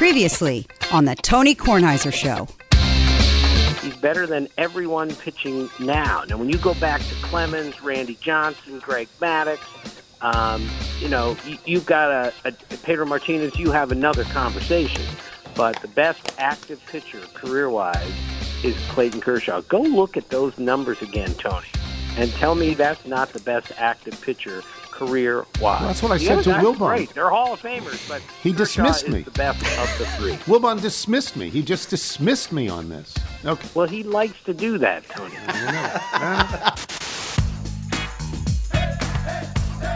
Previously on the Tony Kornheiser Show. He's better than everyone pitching now. Now, when you go back to Clemens, Randy Johnson, Greg Maddux, um, you know, you, you've got a, a Pedro Martinez. You have another conversation. But the best active pitcher, career-wise, is Clayton Kershaw. Go look at those numbers again, Tony, and tell me that's not the best active pitcher career wise. Well, that's what I the said to Wilbon. Wilbon. Great, they're Hall of Famers, but He Kershaw dismissed me. The best of the three. Wilbon dismissed me. He just dismissed me on this. Okay. Well, he likes to do that, Tony.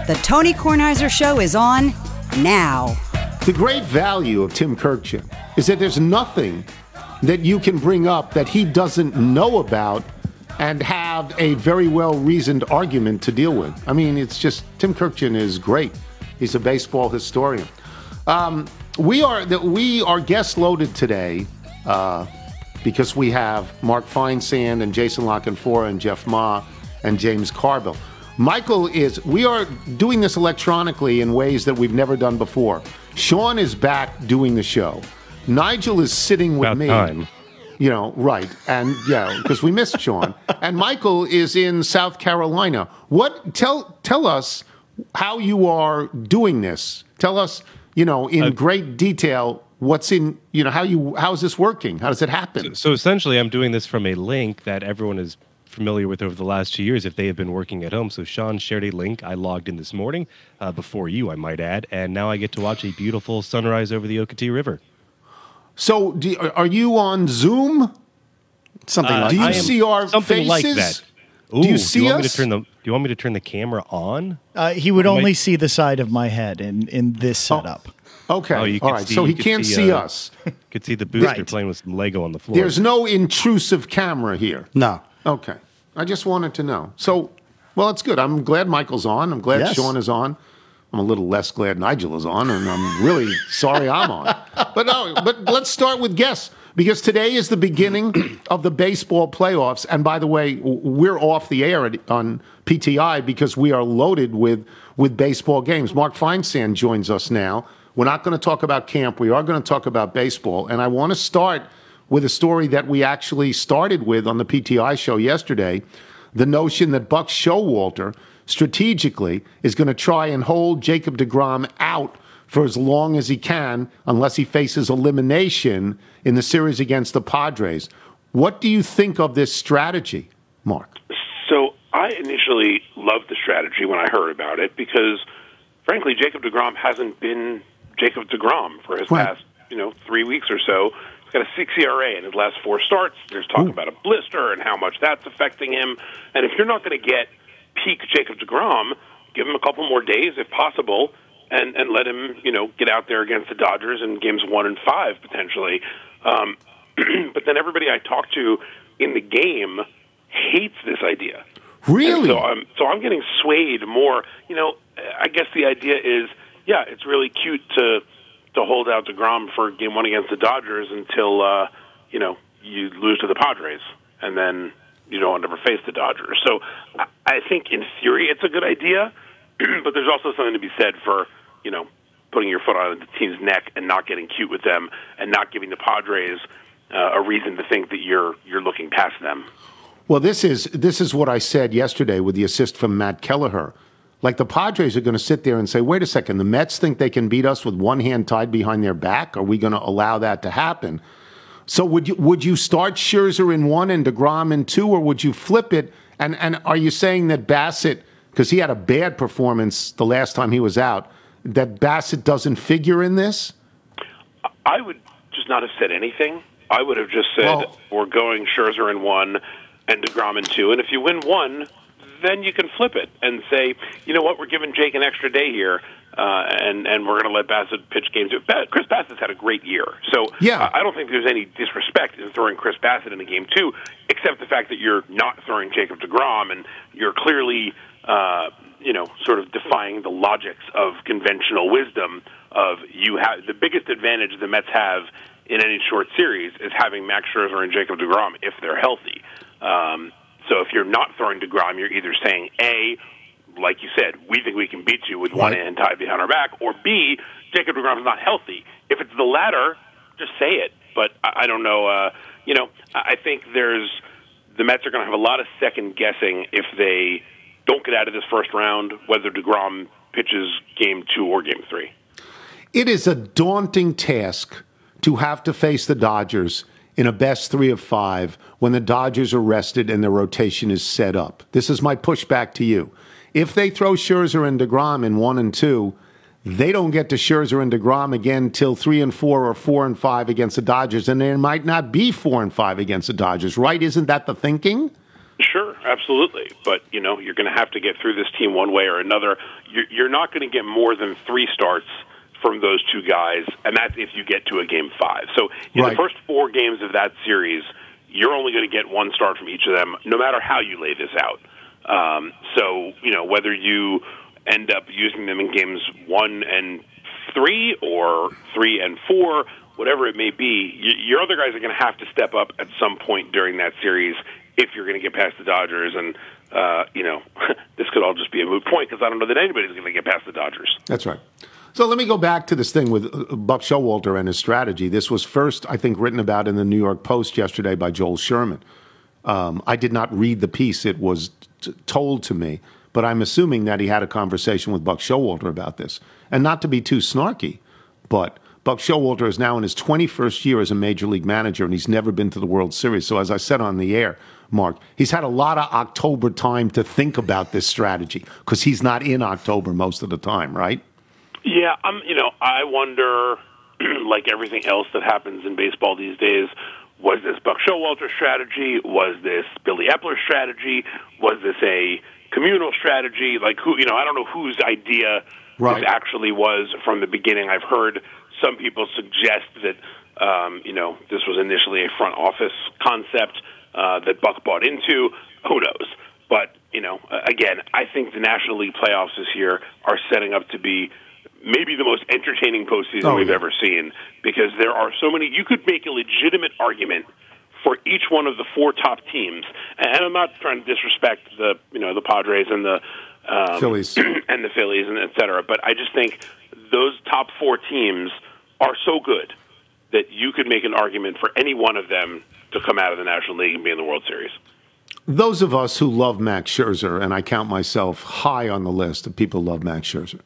The Tony Kornheiser Show is on now. The great value of Tim Kurkjian is that there's nothing that you can bring up that he doesn't know about and have a very well reasoned argument to deal with. I mean, it's just Tim Kurkjian is great. He's a baseball historian. Um, we are that we are guest loaded today uh, because we have Mark Feinsand and Jason La Canfora and Jeff Ma and James Carville. Michael is. We are doing this electronically in ways that we've never done before. Sean is back doing the show. Nigel is sitting with About me. time. You know, right. And yeah, because we missed Sean. And Michael is in South Carolina. What tell tell us how you are doing this. Tell us, you know, in great detail what's in, you know, how you how is this working? How does it happen? So essentially, I'm doing this from a link that everyone is familiar with over the last two years if they have been working at home. So Sean shared a link. I logged in this morning, uh, before you, I might add, and now I get to watch a beautiful sunrise over the Ocoee River. So, do, are you on Zoom? Something Uh, like Do you I see our something like faces? that? Ooh, Do you see want me us? to turn the? Do you want me to turn the camera on? Uh, he would Might- only see the side of my head in, in this setup. Okay. Oh, you All see- so he can't see, see uh, us. Could see the booster Right. playing with some Lego on the floor. There's no intrusive camera here. No. Okay. I just wanted to know. So, well, it's good. I'm glad Michael's on. I'm glad Yes. Sean is on. I'm a little less glad Nigel is on, and I'm really sorry I'm on. But no, but let's start with guests because today is the beginning of the baseball playoffs. And by the way, we're off the air on PTI because we are loaded with with baseball games. Mark Feinsand joins us now. We're not going to talk about camp. We are going to talk about baseball, and I want to start with a story that we actually started with on the PTI show yesterday the notion that Buck Showalter strategically is going to try and hold Jacob DeGrom out for as long as he can unless he faces elimination in the series against the Padres. What do you think of this strategy, Mark? So I initially loved the strategy when I heard about it because, frankly, Jacob Degrom hasn't been Jacob Degrom for his Right. past, you know, three weeks or so. He's got a six ERA in his last four starts. There's talk about a blister and how much that's affecting him. And if you're not going to get peak Jacob Degrom, give him a couple more days if possible. And, and let him, you know, get out there against the Dodgers in games one and five potentially. Um, but then everybody I talk to in the game hates this idea. Really? And so I'm so I'm getting swayed more. You know, I guess the idea is, yeah, it's really cute to to hold out Degrom for game one against the Dodgers until uh, you know you lose to the Padres, and then you don't ever face the Dodgers. So I, think in theory it's a good idea, but there's also something to be said for you know putting your foot on the team's neck and not getting cute with them and not giving the Padres uh, a reason to think that you're you're looking past them. Well, this is this is what I said yesterday with the assist from Matt Kelleher. Like the Padres are going to sit there and say, "Wait a second, the Mets think they can beat us with one hand tied behind their back. Are we going to allow that to happen?" So would you would you start Scherzer in one and Degrom in two, or would you flip it? And and are you saying that Bassitt, because he had a bad performance the last time he was out, that Bassitt doesn't figure in this? I would just not have said anything. I would have just said Well- we're going Scherzer in one and Degrom in two, and if you win one, then you can flip it and say, you know what, we're giving Jake an extra day here, uh, and and we're going to let Bassitt pitch games. Chris Bassitt's had a great year, so Yeah. I don't think there's any disrespect in throwing Chris Bassitt in a game two, except the fact that you're not throwing Jacob Degrom, and you're clearly. Uh, you know, sort of defying the logics of conventional wisdom of you have the biggest advantage the Mets have in any short series is having Max Scherzer and Jacob DeGrom if they're healthy. Um, so if you're not throwing to DeGrom, you're either saying A, like you said, we think we can beat you with one hand tied behind our back, or B, Jacob DeGrom's not healthy. If it's the latter, just say it. But I, I don't know. Uh, you know, I I think there's the Mets are going to have a lot of second guessing if they don't get out of this first round, whether Degrom pitches game two or game three. It is a daunting task to have to face the Dodgers in a best three of five when the Dodgers are rested and their rotation is set up. This is my pushback to you. If they throw Scherzer and DeGrom in one and two, they don't get to Scherzer and DeGrom again till three and four or four and five against the Dodgers, and there might not be four and five against the Dodgers, right? Isn't that the thinking? Sure, absolutely. But you know, you're going to have to get through this team one way or another. You're, you're not going to get more than three starts from those two guys, and that's if you get to a game five. So in Right. the first four games of that series, you're only going to get one start from each of them, no matter how you lay this out. Um, so you know whether you end up using them in games one and three or three and four, whatever it may be, your other guys are going to have to step up at some point during that series if you're going to get past the Dodgers. And uh, you know, this could all just be a moot point because I don't know that anybody's going to get past the Dodgers. That's right. So let me go back to this thing with uh, Buck Showalter and his strategy. This was first, I think, written about in the New York Post yesterday by Joel Sherman. Um, I did not read the piece; it was t- told to me, but I'm assuming that he had a conversation with Buck Showalter about this. And not to be too snarky, but Buck Showalter is now in his 21st year as a major league manager, and he's never been to the World Series. So, as I said on the air, Mark, he's had a lot of October time to think about this strategy because he's not in October most of the time, right? Yeah, I'm. You know, I wonder, like everything else that happens in baseball these days, was this Buck Showalter strategy? Was this Billy Eppler strategy? Was this a communal strategy? Like who? You know, I don't know whose idea Right. this actually was from the beginning. I've heard some people suggest that um, you know this was initially a front office concept uh, that Buck bought into. Who knows? But you know, again, I think the National League playoffs this year are setting up to be maybe the most entertaining postseason Oh, we've yeah. ever seen because there are so many. You could make a legitimate argument for each one of the four top teams, and I'm not trying to disrespect the you know the Padres and the um, Phillies. and the Phillies and et cetera, but I just think those top four teams are so good that you could make an argument for any one of them to come out of the National League and be in the World Series. Those of us who love Max Scherzer, and I count myself high on the list of people who love Max Scherzer,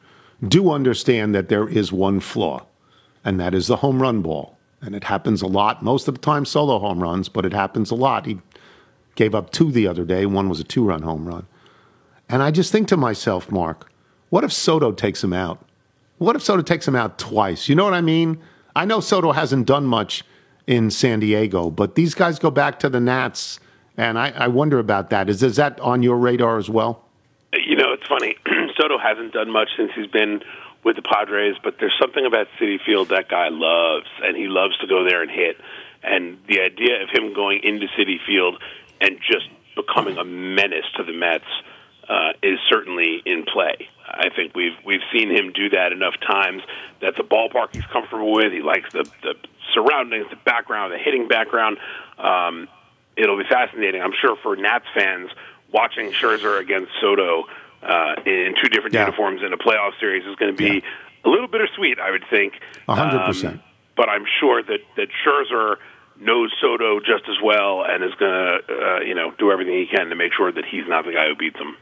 do understand that there is one flaw, and that is the home run ball. And it happens a lot, most of the time solo home runs, but it happens a lot. He gave up two the other day, one was a two run home run. And I just think to myself, Mark, what if Soto takes him out? What if Soto takes him out twice? You know what I mean? I know Soto hasn't done much in San Diego, but these guys go back to the Nats, and I, I wonder about that. Is, is that on your radar as well? You know, it's funny. Soto hasn't done much since he's been with the Padres, but there's something about Citi Field that guy loves, and he loves to go there and hit. And the idea of him going into Citi Field and just becoming a menace to the Mets uh, is certainly in play. I think we've we've seen him do that enough times that the ballpark he's comfortable with. He likes the the surroundings, the background, the hitting background. Um, it'll be fascinating, I'm sure, for Nats fans watching Scherzer against Soto uh, in two different Yeah. uniforms in a playoff series is going to be a little bittersweet, I would think. A hundred Um, percent. But I'm sure that that Scherzer knows Soto just as well and is going to, uh, you know, do everything he can to make sure that he's not the guy who beats him.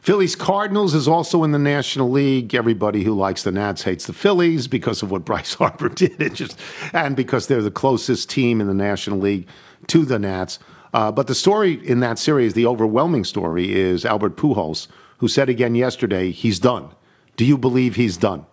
Phillies Cardinals is also in the National League. Everybody who likes the Nats hates the Phillies because of what Bryce Harper did, it just and because they're the closest team in the National League to the Nats. Uh, but the story in that series, the overwhelming story, is Albert Pujols, who said again yesterday he's done. Do you believe he's done?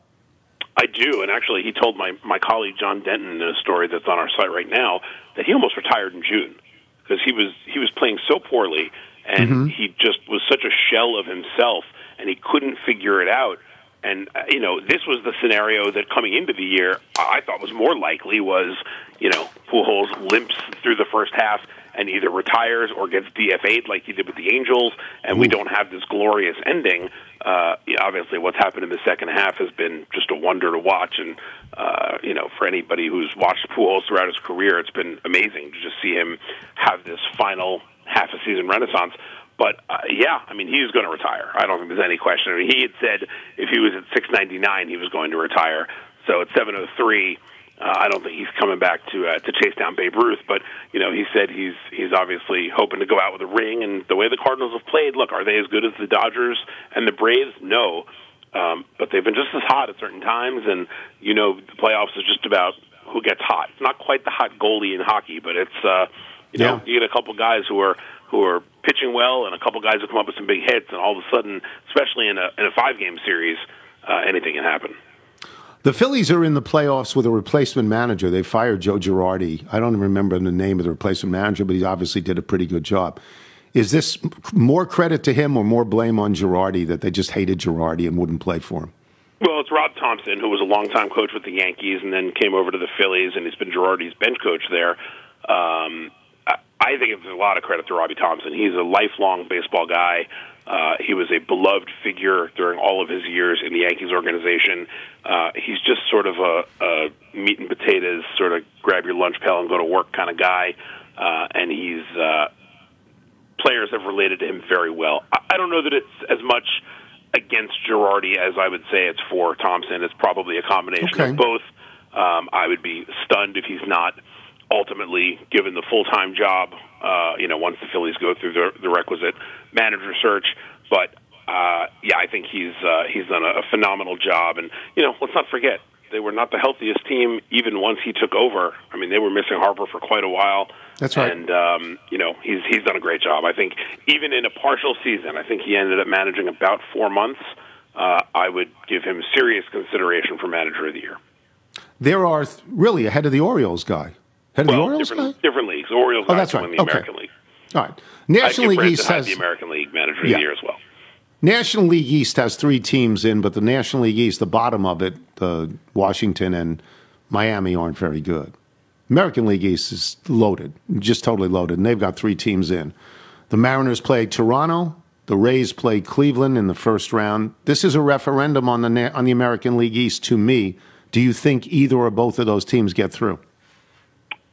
I do, and actually, he told my my colleague John Denton in a story that's on our site right now that he almost retired in June because he was he was playing so poorly and he just was such a shell of himself, and he couldn't figure it out. And uh, you know, this was the scenario that coming into the year I thought was more likely was you know Pujols limps through the first half and either retires or gets DFA'd like he did with the Angels, and we don't have this glorious ending. Uh, obviously, what's happened in the second half has been just a wonder to watch, and uh, you know, for anybody who's watched Pujols throughout his career, it's been amazing to just see him have this final half a season renaissance. But uh, yeah, I mean, he's going to retire. I don't think there's any question. I mean, he had said if he was at 699, he was going to retire. So at 703, Uh, I don't think he's coming back to uh, to chase down Babe Ruth, but you know he said he's he's obviously hoping to go out with a ring. And the way the Cardinals have played, look, are they as good as the Dodgers and the Braves? No, um, but they've been just as hot at certain times. And you know the playoffs is just about who gets hot. It's not quite the hot goalie in hockey, but it's uh, you know Yeah. you get a couple guys who are who are pitching well, and a couple guys who come up with some big hits, and all of a sudden, especially in a in a five game series, uh, anything can happen. The Phillies are in the playoffs with a replacement manager. They fired Joe Girardi. I don't remember the name of the replacement manager, but he obviously did a pretty good job. Is this more credit to him or more blame on Girardi that they just hated Girardi and wouldn't play for him? Well, it's Rob Thomson, who was a longtime coach with the Yankees and then came over to the Phillies, and he's been Girardi's bench coach there. Um, I, think it's a lot of credit to Robbie Thomson. He's a lifelong baseball guy. Uh, he was a beloved figure during all of his years in the Yankees organization. Uh, he's just sort of a, a meat and potatoes, sort of grab your lunch pail and go to work kind of guy. Uh, and he's uh, players have related to him very well. I, I don't know that it's as much against Girardi as I would say it's for Thomson. It's probably a combination Okay. of both. Um, I would be stunned if he's not ultimately given the full time job. Uh, you know, once the Phillies go through the, the requisite manager search, but uh, yeah, I think he's uh, he's done a, a phenomenal job. And you know, let's not forget they were not the healthiest team even once he took over. I mean, they were missing Harper for quite a while. That's right. And um, you know, he's he's done a great job. I think even in a partial season, I think he ended up managing about four months. Uh, I would give him serious consideration for manager of the year. There are th- really ahead of the Orioles guy. Ahead of the Orioles different, different leagues. The Orioles Oh, that's right. the Okay. American League. All right. National League East has the American League manager of Yeah. the year as well. National League East has three teams in, but the National League East, the bottom of it, uh, Washington and Miami aren't very good. American League East is loaded, just totally loaded, and they've got three teams in. The Mariners play Toronto. The Rays play Cleveland in the first round. This is a referendum on the on the American League East. To me, do you think either or both of those teams get through?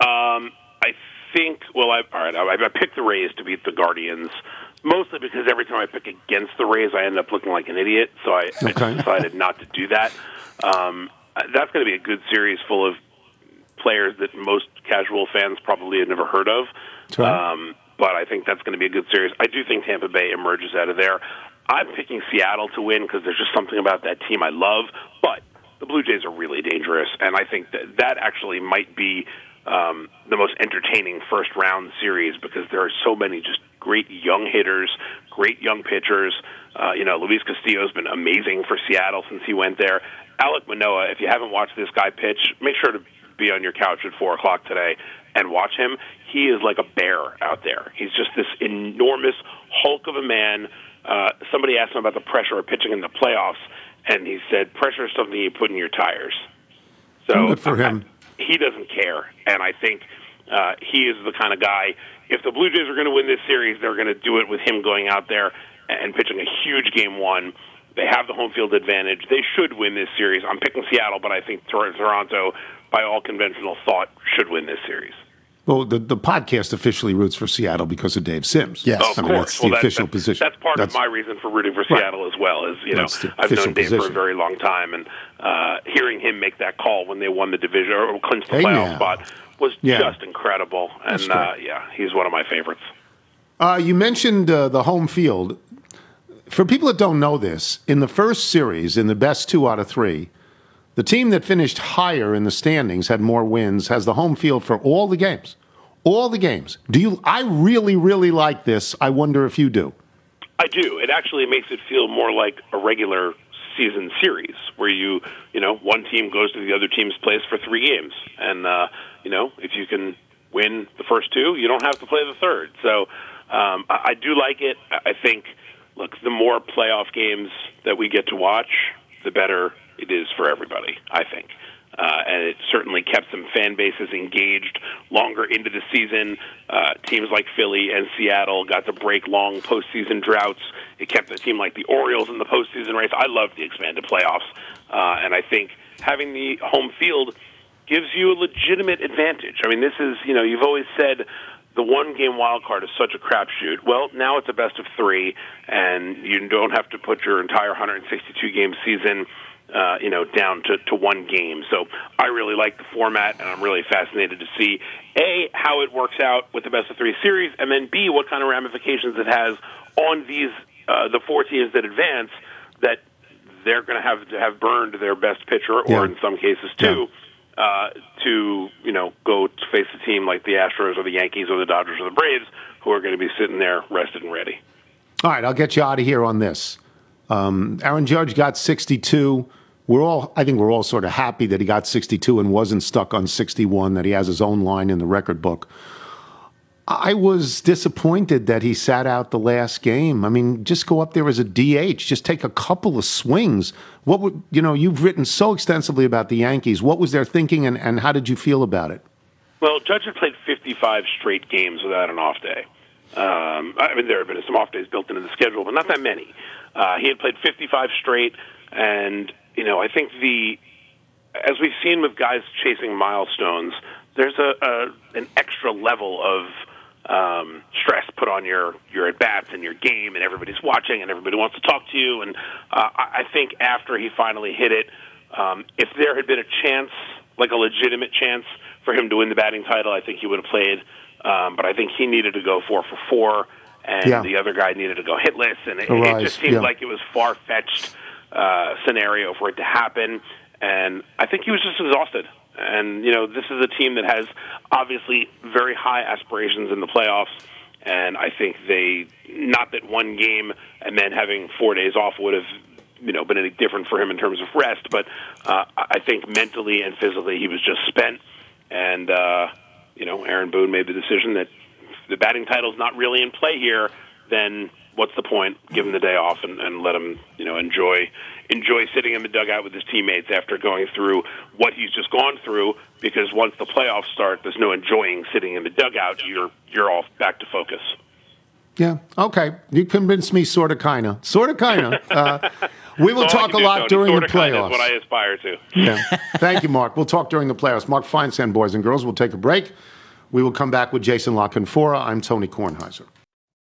Um, I think. Well, I, all right. I, I picked the Rays to beat the Guardians, mostly because every time I pick against the Rays, I end up looking like an idiot. So I, I decided not to do that. Um, that's going to be a good series full of players that most casual fans probably have never heard of. Right. Um, but I think that's going to be a good series. I do think Tampa Bay emerges out of there. I'm picking Seattle to win because there's just something about that team I love. But the Blue Jays are really dangerous, and I think that that actually might be um, the most entertaining first round series because there are so many just great young hitters, great young pitchers. Uh, you know, Luis Castillo's been amazing for Seattle since he went there. Alek Manoah, if you haven't watched this guy pitch, make sure to be on your couch at four o'clock today and watch him. He is like a bear out there. He's just this enormous hulk of a man. Uh, somebody asked him about the pressure of pitching in the playoffs, and he said, "Pressure is something you put in your tires." So Good for him. I- he doesn't care, and I think uh, he is the kind of guy. If the Blue Jays are going to win this series, they're going to do it with him going out there and pitching a huge game one. They have the home field advantage. They should win this series. I'm picking Seattle, but I think Tor- Toronto, by all conventional thought, should win this series. Well, the, the podcast officially roots for Seattle because of Dave Sims. Yes. Oh, of I mean, course. that's the well, that- official that- position. That's part That's- of my reason for rooting for Right. Seattle as well. Is you know I've known official Dave for a very long time, and uh, hearing him make that call when they won the division or clinched the Hey, playoff now. spot was Yeah. just incredible. And uh, yeah, he's one of my favorites. Uh, you mentioned uh, the home field. For people that don't know this, in the first series, in the best two out of three, the team that finished higher in the standings had more wins, has the home field for all the games. All the games. Do you? I really, really like this. I wonder if you do. I do. It actually makes it feel more like a regular season series where you, you know, one team goes to the other team's place for three games, and uh, you know, if you can win the first two, you don't have to play the third. So um, I, I do like it. I think, look, the more playoff games that we get to watch, the better it is for everybody. I think. Uh, and it certainly kept some fan bases engaged longer into the season. Uh, teams like Philly and Seattle got to break long postseason droughts. It kept a team like the Orioles in the postseason race. I love the expanded playoffs, uh, and I think having the home field gives you a legitimate advantage. I mean, this is you know you've always said the one game wild card is such a crapshoot. Well, now it's a best of three, and you don't have to put your entire 162 game season uh, you know, down to, to one game. So I really like the format, and I'm really fascinated to see a how it works out with the best of three series, and then b what kind of ramifications it has on these uh, the four teams that advance that they're going to have to have burned their best pitcher, or Yeah. in some cases two, uh, to you know go to face a team like the Astros or the Yankees or the Dodgers or the Braves, who are going to be sitting there rested and ready. All right, I'll get you out of here on this. Um, Aaron Judge got 62. We're all, I think, we're all sort of happy that he got 62 and wasn't stuck on 61. That he has his own line in the record book. I was disappointed that he sat out the last game. I mean, just go up there as a DH, just take a couple of swings. What would you know? You've written so extensively about the Yankees. What was their thinking, and, and how did you feel about it? Well, Judge had played 55 straight games without an off day. Um, I mean, there have been some off days built into the schedule, but not that many. Uh, he had played 55 straight, and you know, I think the as we've seen with guys chasing milestones, there's a, a an extra level of um, stress put on your your at bats and your game, and everybody's watching, and everybody wants to talk to you. And uh, I think after he finally hit it, um, if there had been a chance, like a legitimate chance for him to win the batting title, I think he would have played. Um, but I think he needed to go four for four, and Yeah. the other guy needed to go hitless, and it, it just seemed yeah. like it was far fetched uh, scenario for it to happen. And I think he was just exhausted. And you know, this is a team that has obviously very high aspirations in the playoffs. And I think they, not that one game and then having four days off would have, you know, been any different for him in terms of rest. But uh, I think mentally and physically he was just spent. And uh, you know, Aaron Boone made the decision that the batting title's not really in play here, then what's the point? Give him the day off and, and let him, you know, enjoy enjoy sitting in the dugout with his teammates after going through what he's just gone through. Because once the playoffs start, there's no enjoying sitting in the dugout. You're you're all back to focus. Yeah. Okay. You convinced me, sort of, kind of, sort of, kind of. Uh, we will That's all I talk a do, lot Tony. during the Sorta, kinda playoffs. What I aspire to. Yeah. Thank you, Mark. We'll talk during the playoffs. Mark Feinstein, boys and girls. We'll take a break. We will come back with Jason La Canfora. I'm Tony Kornheiser.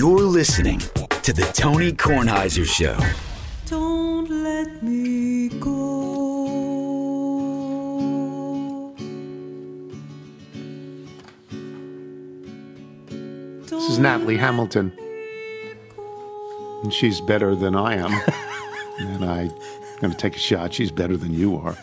You're listening to the Tony Kornheiser Show. Don't let me go. This is Nathalie Hamilton. And she's better than I am. and I'm going to take a shot. She's better than you are.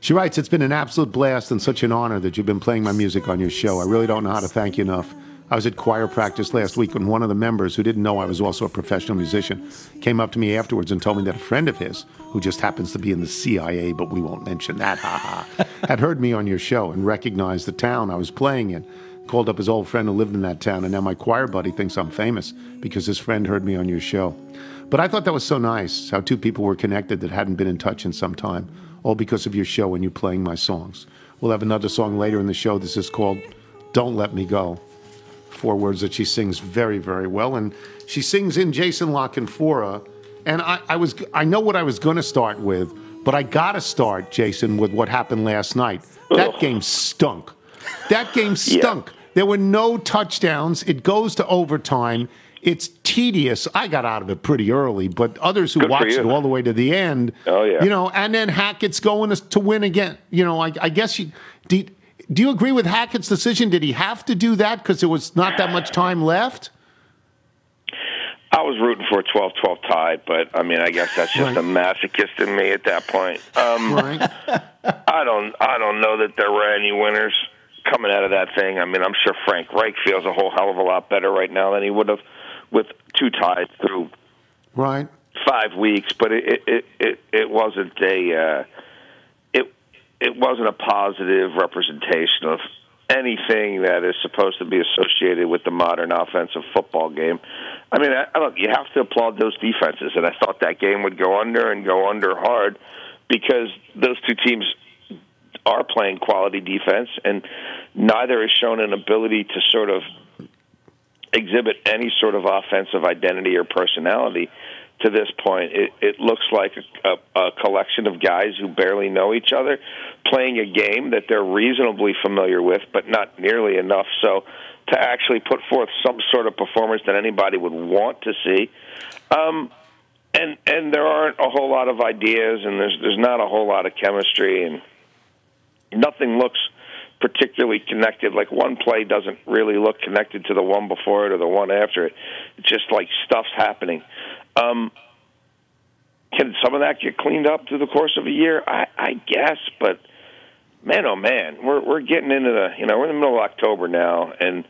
She writes, It's been an absolute blast and such an honor that you've been playing my music on your show. I really don't know how to thank you enough. I was at choir practice last week when one of the members, who didn't know I was also a professional musician, came up to me afterwards and told me that a friend of his, who just happens to be in the CIA, but we won't mention that, ha ha, had heard me on your show and recognized the town I was playing in. Called up his old friend who lived in that town, and now my choir buddy thinks I'm famous because his friend heard me on your show. But I thought that was so nice how two people were connected that hadn't been in touch in some time, all because of your show and you playing my songs. We'll have another song later in the show. This is called Don't Let Me Go. Four words that she sings very, very well. And she sings in Jason La Canfora. And I, I was I know what I was gonna start with, but I gotta start, Jason, with what happened last night. That game stunk. That game stunk. There were no touchdowns. It goes to overtime. It's tedious. I got out of it pretty early, but others who Good watched it all the way to the end, Oh, yeah. you know, and then Hackett's going to, to win again. You know, I, I guess you do. Do you agree with Hackett's decision? Did he have to do that because there was not that much time left? I was rooting for a 12-12 tie, but I mean, I guess that's just a masochist in me at that point. Um, Right. I don't, I don't know that there were any winners coming out of that thing. I mean, I'm sure Frank Reich feels a whole hell of a lot better right now than he would have with two ties through Right. five weeks, but it it it, it, it wasn't a uh, it wasn't a positive representation of anything that is supposed to be associated with the modern offensive football game. I mean, I, don't, you have to applaud those defenses, and I thought that game would go under and go under hard because those two teams are playing quality defense, and neither has shown an ability to sort of exhibit any sort of offensive identity or personality to this point. It, it looks like a, a, a collection of guys who barely know each other playing a game that they're reasonably familiar with, but not nearly enough so to actually put forth some sort of performance that anybody would want to see. Um, and and there aren't a whole lot of ideas, and there's there's not a whole lot of chemistry, and nothing looks particularly connected. Like one play doesn't really look connected to the one before it or the one after it. It's just like stuff's happening. Um, can some of that get cleaned up through the course of a year? I, I guess, but man, oh man, we're we're getting into the you know we're in the middle of October now, and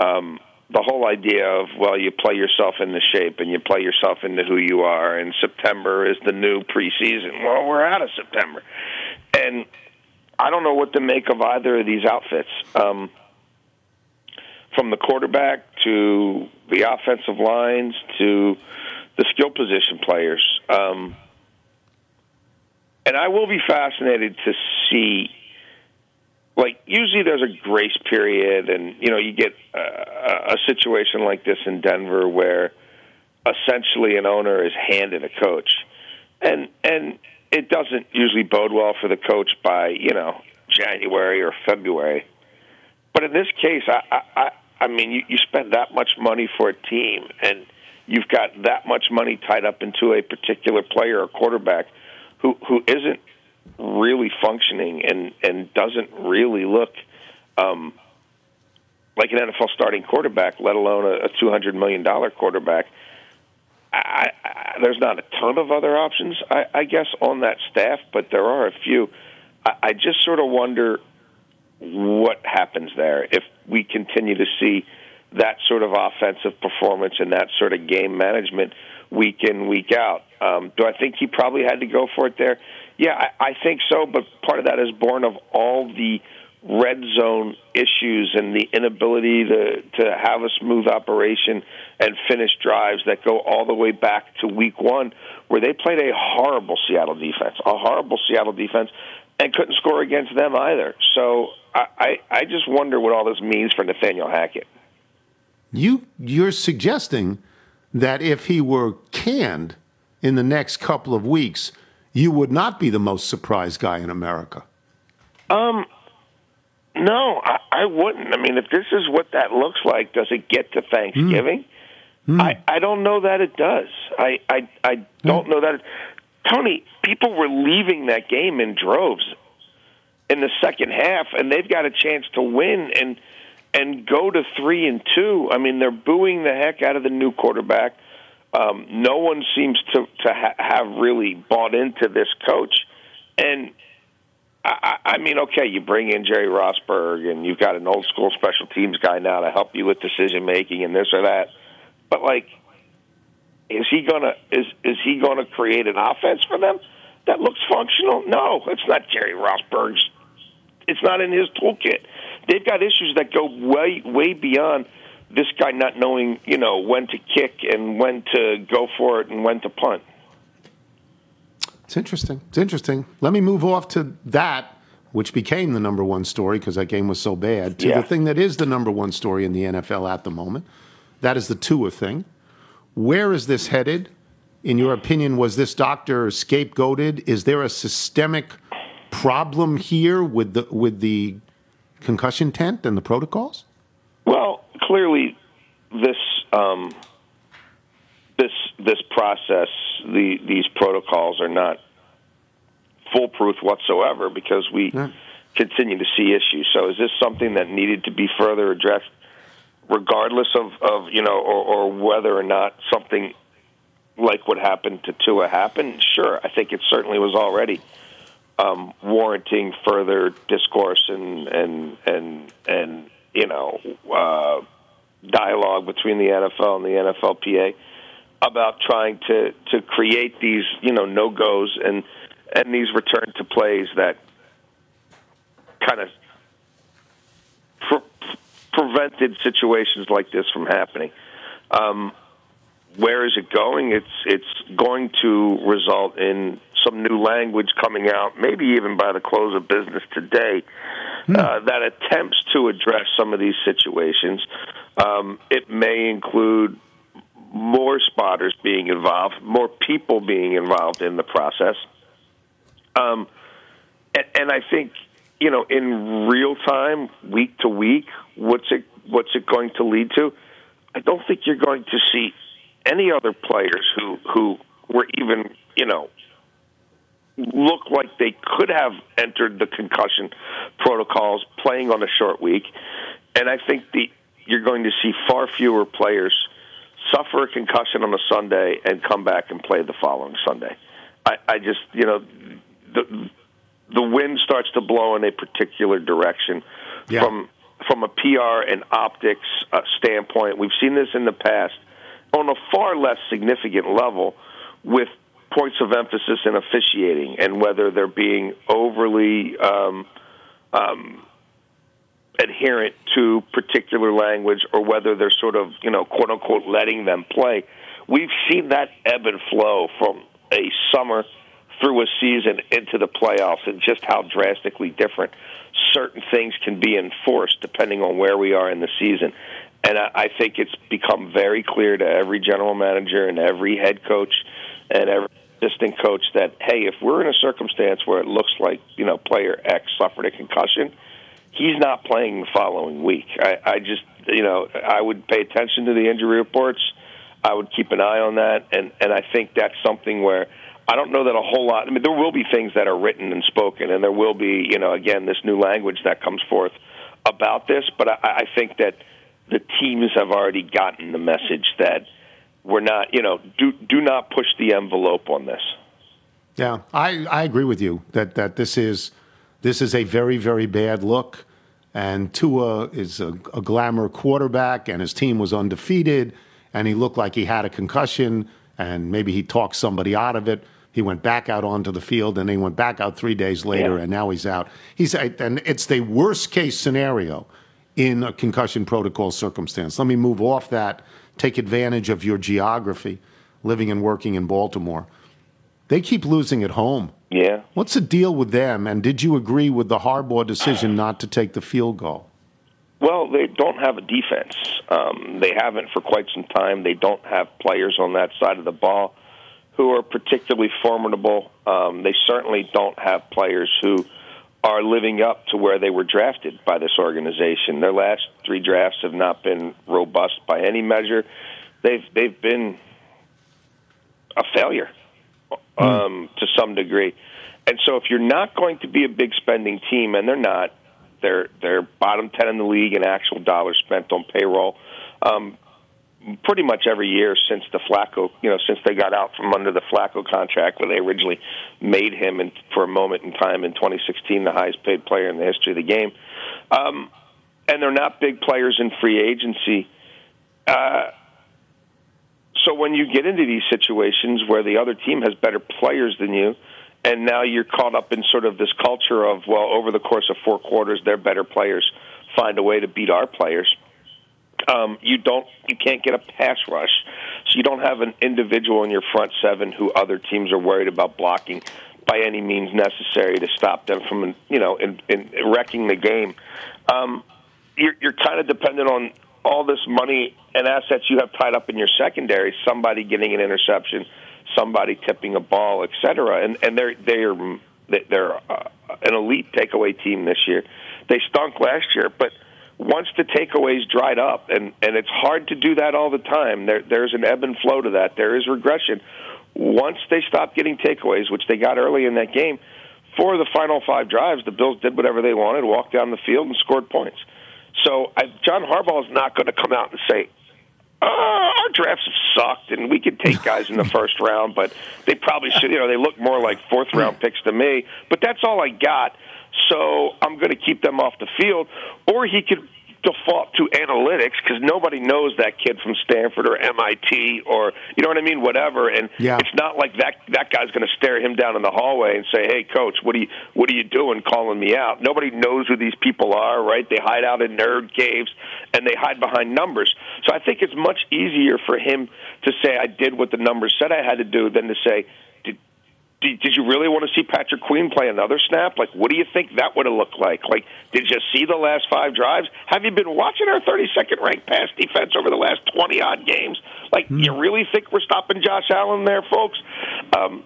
um, the whole idea of well, you play yourself into shape and you play yourself into who you are, and September is the new preseason. Well, we're out of September, and I don't know what to make of either of these outfits. Um, from the quarterback to the offensive lines to the skill position players. Um, and I will be fascinated to see. Like usually, there's a grace period, and you know you get a, a situation like this in Denver where essentially an owner is handed a coach, and and it doesn't usually bode well for the coach by you know January or February. But in this case, I I, I mean you, you spend that much money for a team, and you've got that much money tied up into a particular player or quarterback who who isn't really functioning and and doesn't really look um, like an NFL starting quarterback, let alone a, a two hundred million dollar quarterback. I, I, there's not a ton of other options, I, I guess, on that staff, but there are a few. I, I just sort of wonder what happens there if we continue to see that sort of offensive performance and that sort of game management week in, week out. Um, do I think he probably had to go for it there? Yeah, I, I think so, but part of that is born of all the red zone issues and the inability to to have a smooth operation and finish drives that go all the way back to week one where they played a horrible Seattle defense, a horrible Seattle defense, and couldn't score against them either. So I, I, I just wonder what all this means for Nathaniel Hackett. You you're suggesting that if he were canned in the next couple of weeks, you would not be the most surprised guy in America. Um, no, I, I wouldn't. I mean, if this is what that looks like, does it get to Thanksgiving? I, I don't know that it does. I I, I don't know that. It, Tony, people were leaving that game in droves in the second half, and they've got a chance to win and and go to three and two. I mean, they're booing the heck out of the new quarterback. Um, no one seems to to ha- have really bought into this coach, and I, I mean, okay, you bring in Jerry Rosburg, and you've got an old school special teams guy now to help you with decision making and this or that. But like, is he gonna is is he gonna create an offense for them that looks functional? No, it's not Jerry Rosburg's. It's not in his toolkit. They've got issues that go way way beyond this guy not knowing, you know, when to kick and when to go for it and when to punt. It's interesting. It's interesting. Let me move off to that, which became the number one story because that game was so bad, to Yeah. the thing that is the number one story in the NFL at the moment. That is the Tua thing. Where is this headed? In your opinion, was this doctor scapegoated? Is there a systemic problem here with the with the concussion tent and the protocols? Well, clearly, this um, this this process, the, these protocols are not foolproof whatsoever because we continue to see issues. So, is this something that needed to be further addressed regardless of, of you know, or, or whether or not something like what happened to Tua happened. Sure, I think it certainly was already um, warranting further discourse and and and and you know uh, dialogue between the NFL and the NFLPA about trying to to create these you know no goes and and these return to plays that kind of pre- prevented situations like this from happening. Um, where is it going? It's it's going to result in some new language coming out, maybe even by the close of business today, uh, that attempts to address some of these situations. Um, it may include more spotters being involved, more people being involved in the process. Um, and, and I think you know, in real time, week to week, what's it what's it going to lead to? I don't think you're going to see any other players who who were even you know look like they could have entered the concussion protocols playing on a short week, and I think the you're going to see far fewer players suffer a concussion on a Sunday and come back and play the following Sunday. I, I just you know the the wind starts to blow in a particular direction Yeah. from from a PR and optics uh, standpoint. We've seen this in the past on a far less significant level with points of emphasis in officiating and whether they're being overly um, um, adherent to particular language or whether they're sort of, you know, quote unquote, letting them play. We've seen that ebb and flow from a summer through a season into the playoffs and just how drastically different certain things can be enforced depending on where we are in the season. And I, I think it's become very clear to every general manager and every head coach and every assistant coach that hey, if we're in a circumstance where it looks like you know player X suffered a concussion, he's not playing the following week. I, I just you know I would pay attention to the injury reports. I would keep an eye on that, and and I think that's something where I don't know that a whole lot. I mean, there will be things that are written and spoken, and there will be you know again this new language that comes forth about this. But I, I think that the teams have already gotten the message that we're not you know do do not push the envelope on this. Yeah, I, I agree with you that, that this is this is a very very bad look, and Tua is a, a glamour quarterback, and his team was undefeated, and he looked like he had a concussion, and maybe he talked somebody out of it. He went back out onto the field, and he went back out three days later, Yeah. and now he's out. He's and it's the worst case scenario in a concussion protocol circumstance. Let me move off that. Take advantage of your geography, living and working in Baltimore. They keep losing at home. Yeah. What's the deal with them? And did you agree with the Harbaugh decision not to take the field goal? Well, they don't have a defense. Um, they haven't for quite some time. They don't have players on that side of the ball who are particularly formidable. Um, they certainly don't have players who are living up to where they were drafted by this organization. Their last three drafts have not been robust by any measure. They've they've been a failure um, to some degree. And so, if you're not going to be a big spending team, and they're not, they're they're bottom ten in the league in actual dollars spent on payroll. Um, pretty much every year since the Flacco, you know, since they got out from under the Flacco contract, where they originally made him, in, for a moment in time in 2016, the highest paid player in the history of the game. Um, and they're not big players in free agency. Uh, so when you get into these situations where the other team has better players than you, and now you're caught up in sort of this culture of well, over the course of four quarters, their better players find a way to beat our players. Um, you don't, you can't get a pass rush, so you don't have an individual in your front seven who other teams are worried about blocking by any means necessary to stop them from, you know, in, in wrecking the game. Um, you're, you're kind of dependent on all this money and assets you have tied up in your secondary. Somebody getting an interception, somebody tipping a ball, et cetera, and and they're they're they're uh, an elite takeaway team this year. They stunk last year, but once the takeaways dried up, and and it's hard to do that all the time. There there's an ebb and flow to that. There is regression. Once they stopped getting takeaways, which they got early in that game, for the final five drives, the Bills did whatever they wanted, walked down the field, and scored points. So I, John Harbaugh is not going to come out and say, uh, our drafts have sucked, and we could take guys in the first round, but they probably should. You know, they look more like fourth round picks to me. But that's all I got, so I'm going to keep them off the field. Or he could default to analytics because nobody knows that kid from Stanford or MIT or you know what I mean, whatever. And Yeah. it's not like that that guy's going to stare him down in the hallway and say, "Hey, coach, what are you what are you doing, calling me out?" Nobody knows who these people are, right? They hide out in nerd caves and they hide behind numbers. So I think it's much easier for him to say, "I did what the numbers said I had to do," than to say, "Did did, you really want to see Patrick Queen play another snap? Like, what do you think that would have looked like? Like, did you see the last five drives? Have you been watching our 32nd ranked pass defense over the last 20 odd games? Like, you really think we're stopping Josh Allen there, folks? Um,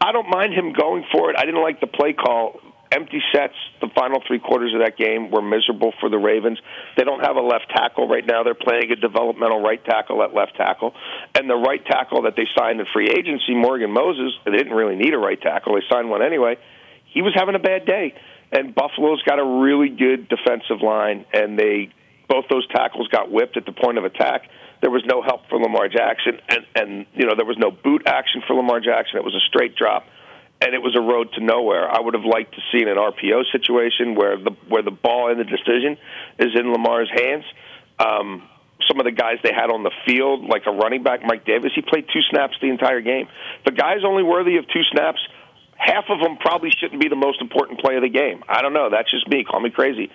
I don't mind him going for it. I didn't like the play call. Empty sets, the final three quarters of that game were miserable for the Ravens. They don't have a left tackle right now. They're playing a developmental right tackle at left tackle. And the right tackle that they signed in free agency, Morgan Moses, they didn't really need a right tackle. They signed one anyway. He was having a bad day. And Buffalo's got a really good defensive line, and they both those tackles got whipped at the point of attack. There was no help for Lamar Jackson, and and you know there was no boot action for Lamar Jackson. It was a straight drop and it was a road to nowhere. I would have liked to see an RPO situation where the where the ball and the decision is in Lamar's hands. Um, some of the guys they had on the field, like a running back, Mike Davis, he played two snaps the entire game. The guy's only worthy of two snaps. Half of them probably shouldn't be the most important play of the game. I don't know. That's just me. Call me crazy.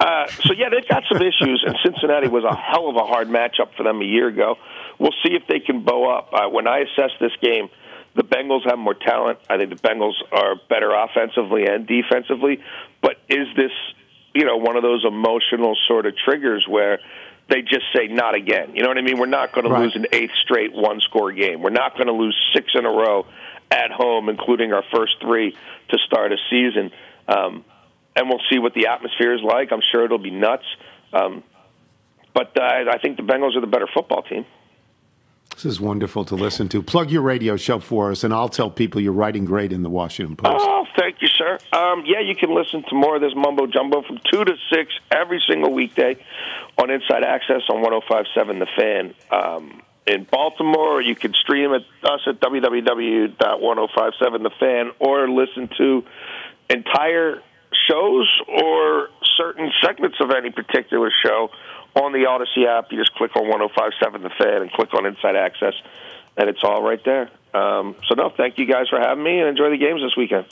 Uh, so yeah, they've got some issues, and Cincinnati was a hell of a hard matchup for them a year ago. We'll see if they can bow up. Uh, when I assess this game, the Bengals have more talent. I think the Bengals are better offensively and defensively. But is this, you know, one of those emotional sort of triggers where they just say not again? You know what I mean? We're not going to lose an eighth straight one-score game. We're not going to lose six in a row at home, including our first three to start a season. Um, and we'll see what the atmosphere is like. I'm sure it'll be nuts. Um, but uh, I think the Bengals are the better football team. This is wonderful to listen to. Plug your radio show for us, and I'll tell people you're writing great in the Washington Post. Oh, thank you, sir. Um, yeah, you can listen to more of this mumbo jumbo from 2 to 6 every single weekday on Inside Access on 1057 The Fan. Um, in Baltimore, you can stream us at www.1057thefan or listen to entire shows or certain segments of any particular show on the Audacy app. You just click on 1057 The Fan and click on Inside Access, and it's all right there. Um, so, no, thank you guys for having me and enjoy the games this weekend.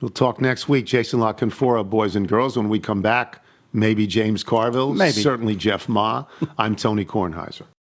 We'll talk next week. Jason La Canfora, boys and girls. When we come back, maybe James Carville, Maybe. certainly Jeff Ma. I'm Tony Kornheiser.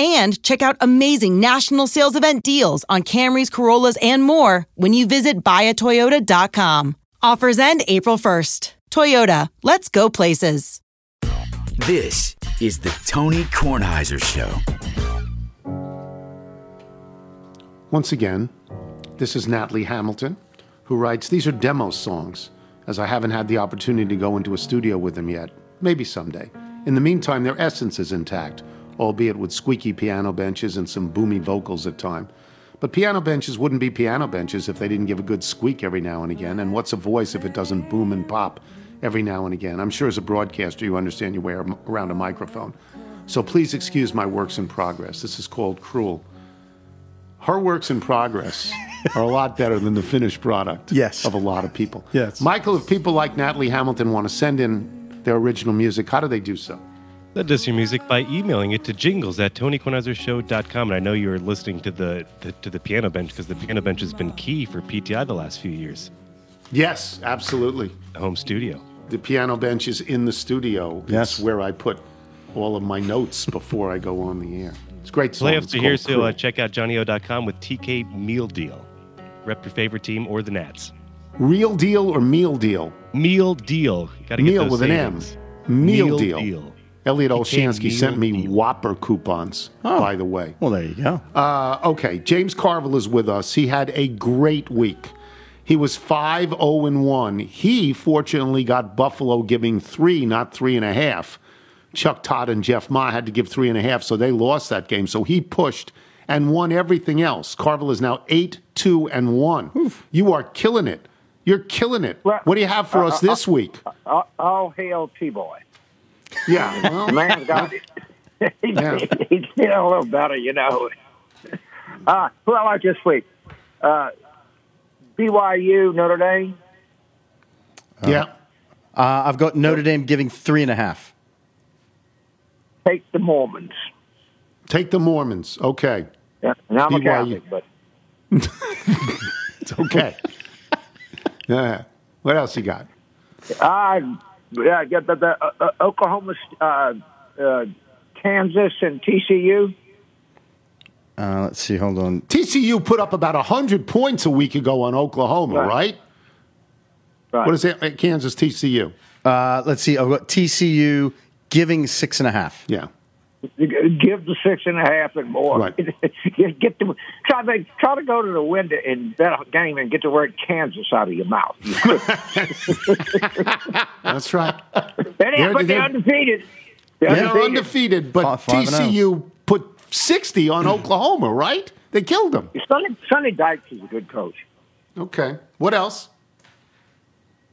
and check out amazing national sales event deals on Camrys, Corollas, and more when you visit buyatoyota.com. Offers end April 1st. Toyota, let's go places. This is the Tony Kornheiser Show. Once again, this is Nathalie Hamilton, who writes These are demo songs, as I haven't had the opportunity to go into a studio with them yet. Maybe someday. In the meantime, their essence is intact, albeit with squeaky piano benches and some boomy vocals at time. But piano benches wouldn't be piano benches if they didn't give a good squeak every now and again. And what's a voice if it doesn't boom and pop every now and again? I'm sure as a broadcaster, you understand your way around a microphone. So please excuse my works in progress. This is called Cruel. Her works in progress are a lot better than the finished product Yes. of a lot of people. Yes. Michael, if people like Nathalie Hamilton want to send in their original music, how do they do so? Send us your music by emailing it to jingles at tonykornheisershow.com. And I know you're listening to the, the to the piano bench because the piano bench has been key for PTI the last few years. Yes, absolutely. Home studio. The piano bench is in the studio. Yes. It's where I put all of my notes before I go on the air. It's great song. Playoffs It's are here, so uh, check out johnnyo.com with TK Meal Deal. Rep your favorite team or the Nats. Real deal or meal deal? Meal Deal. Got to get Meal those with savings. an M. Meal, Meal deal. deal. Elliot TK Olshansky sent me meal. Whopper coupons, Oh. by the way. Well, there you go. Uh, okay, James Carville is with us. He had a great week. He was 5 0 and 1. He fortunately got Buffalo giving three, not three and a half. Chuck Todd and Jeff Ma had to give three and a half, so they lost that game. So he pushed and won everything else. Carville is now 8 2 and 1. You are killing it. You're killing it. What do you have for uh, us uh, this week? All, all hail T-Boy. Yeah, well, The man's got it. he's, Yeah. he's feeling a little better, you know. Uh, who I like this week? Uh, BYU, Notre Dame. yeah. Uh, I've got Notre Dame giving three and a half. Take the Mormons. Take the Mormons. Okay. Yeah, and I'm a BYU. Catholic, but It's okay. yeah. What else you got? I yeah, get the, the uh, uh, Oklahoma, uh, uh, Kansas, and TCU. Uh, let's see. Hold on. TCU put up about 100 points a week ago on Oklahoma, right? Right. Right. What is it? uh, Kansas TCU? Uh, let's see. I've got TCU giving six and a half. Yeah. Give the six and a half and more. Right. get the try to try to go to the window and bet a game and get the word Kansas out of your mouth. That's right. They They're- but they're they're- undefeated. They're They're undefeated. undefeated, but Five- five and oh. TCU put 60 on Oklahoma, right? They killed them. Sonny, Sonny Dykes is a good coach. Okay. What else?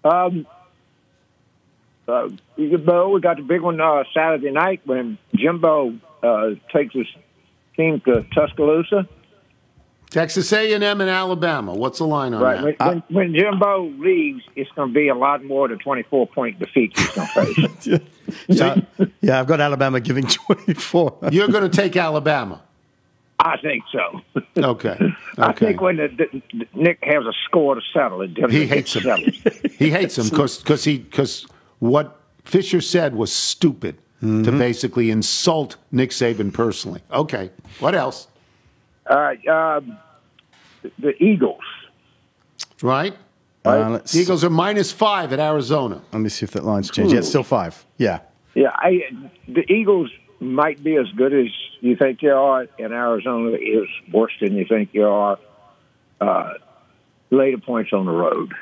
Um, uh, Bo, we got the big one uh, Saturday night when Jimbo uh, takes his team to Tuscaloosa. Texas A&M and Alabama. What's the line on Right. that? When, when, when Jimbo leaves, it's going to be a lot more than 24 point defeat he's going to face. Yeah, yeah. I've got Alabama giving twenty-four. You're going to take Alabama. I think so. Okay. I think when the, the, Nick has a score to settle, it He hates him. he hates him because he because what Fisher said was stupid to basically insult Nick Saban personally. Okay, what else? All right. Um, the, the Eagles. Right? Uh, The Eagles are minus five at Arizona. let me see if that line's changed. Yeah, it's still five. Yeah. Yeah, I, the Eagles might be as good as you think they are, and Arizona is worse than you think you are. Uh, later points on the road.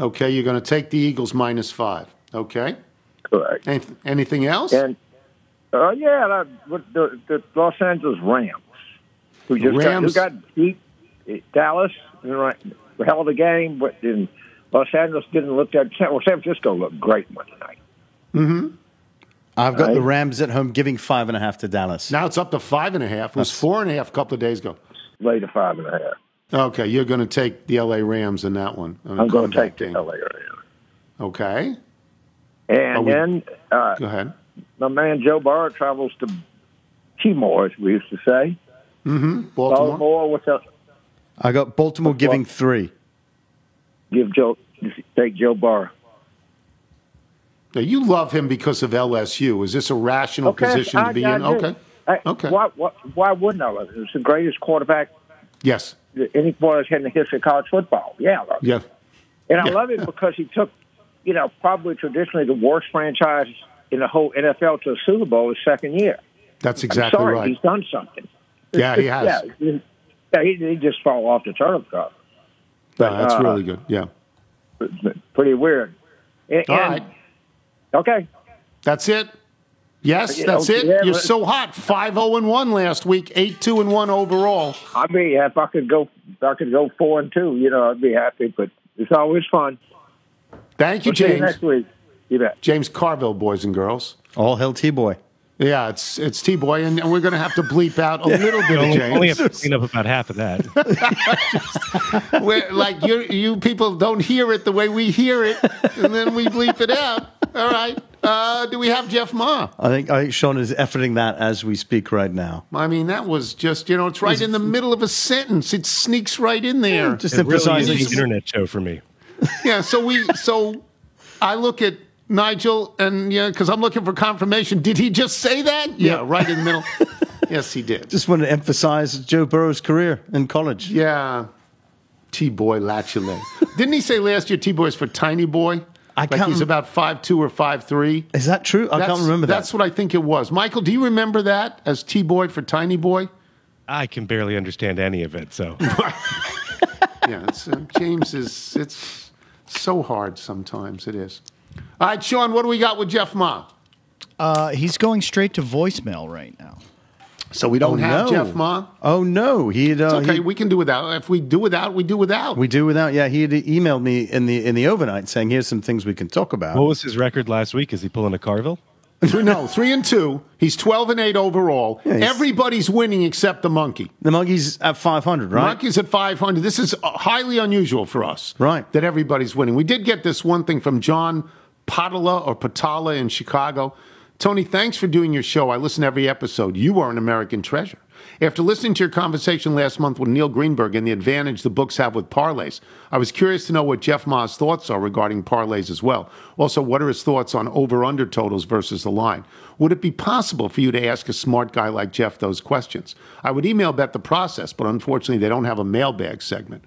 Okay, you're going to take the Eagles minus five. Okay. Correct. Anyth- anything else? And uh, yeah, that, with the, the Los Angeles Rams, who just Rams- got, who got beat at Dallas, and right, held the game, but then Los Angeles didn't look that. Well, San Francisco looked great Monday night. mm-hmm. I've got the Rams at home giving five and a half to Dallas. Now it's up to five and a half. It was four and a half a couple of days ago. Later five and a half. Okay, you're going to take the LA Rams in that one. on a I'm going to comeback take the. LA Rams. Okay. And Are we- then uh, Go ahead. my man Joe Burrow travels to Timor, as we used to say. Mm-hmm. Baltimore. Baltimore, what's up? I got Baltimore giving three. Give Joe, take Joe Burrow. Now, you love him because of LSU. Is this a rational position to be I in? do. Okay. I- Okay. Why, why, why wouldn't I love him? He's the greatest quarterback Yes. that any boy has had in the history of college football. Yeah, I love him. Yeah. And I Yeah. love him because he took, you know, probably traditionally the worst franchise in the whole NFL to a Super Bowl his second year. That's exactly sorry, right. He's done something. Yeah, he has. yeah, yeah, he, he just fall off the turnip cup. No, that's uh, really good. Yeah. Pretty weird. And, All right. Okay. That's it. Yes, that's it. yeah, You're so hot. 5 0 and 1 last week, 8 2 and 1 overall. I'd be if I could go. If I could go four and two. You know, I'd be happy. But it's always fun. Thank you, We'll see James. next week. You bet. James Carville, boys and girls. All hell T boy. Yeah, it's it's T Boy, and, and we're going to have to bleep out a little bit of Only, only have to clean up about half of that. We're, like you, you people don't hear it the way we hear it, and then we bleep it out. All right. Uh, do we have Jeff Ma? I think I think Sean is efforting that as we speak right now. I mean, that was just you know, it's right in the middle of a sentence. It sneaks right in there. Just It really is emphasizing internet show for me. Yeah. So we so I look at Nigel and yeah, because I'm looking for confirmation. Did he just say that? Yeah, right in the middle. yes, he did. Just want to emphasize Joe Burrow's career in college. Yeah. T Boy Latulate. Didn't he say last year T Boy's for tiny boy? I like can't- he's about five two or five three. Is that true? I can't remember that. That's what I think it was. Michael, do you remember that as T Boy for tiny boy? I can barely understand any of it. So yeah, it's, uh, James is it's so hard sometimes. It is. All right, Sean, what do we got with Jeff Ma? Uh, he's going straight to voicemail right now. So we don't Oh, have no. Jeff Ma. Oh no, he had. Uh, okay, he- we can do without. If we do without, we do without. we do without. Yeah, he had emailed me in the in the overnight saying, "Here's some things we can talk about." what was his record last week? Is he pulling a Carville? Three- no, three and two. He's twelve and eight overall. Yeah, Everybody's winning except the monkey. the monkey's at 500, right? Monkey's at 500. This is uh, highly unusual for us. Right. That everybody's winning. We did get this one thing from John Patala or Patala in Chicago. Tony, thanks for doing your show. I listen to every episode. You are an American treasure. After listening to your conversation last month with Neil Greenberg and the advantage the books have with parlays, I was curious to know what Jeff Ma's thoughts are regarding parlays as well. Also, what are his thoughts on over under totals versus the line? Would it be possible for you to ask a smart guy like Jeff those questions? I would email Bet the process, but unfortunately, they don't have a mailbag segment.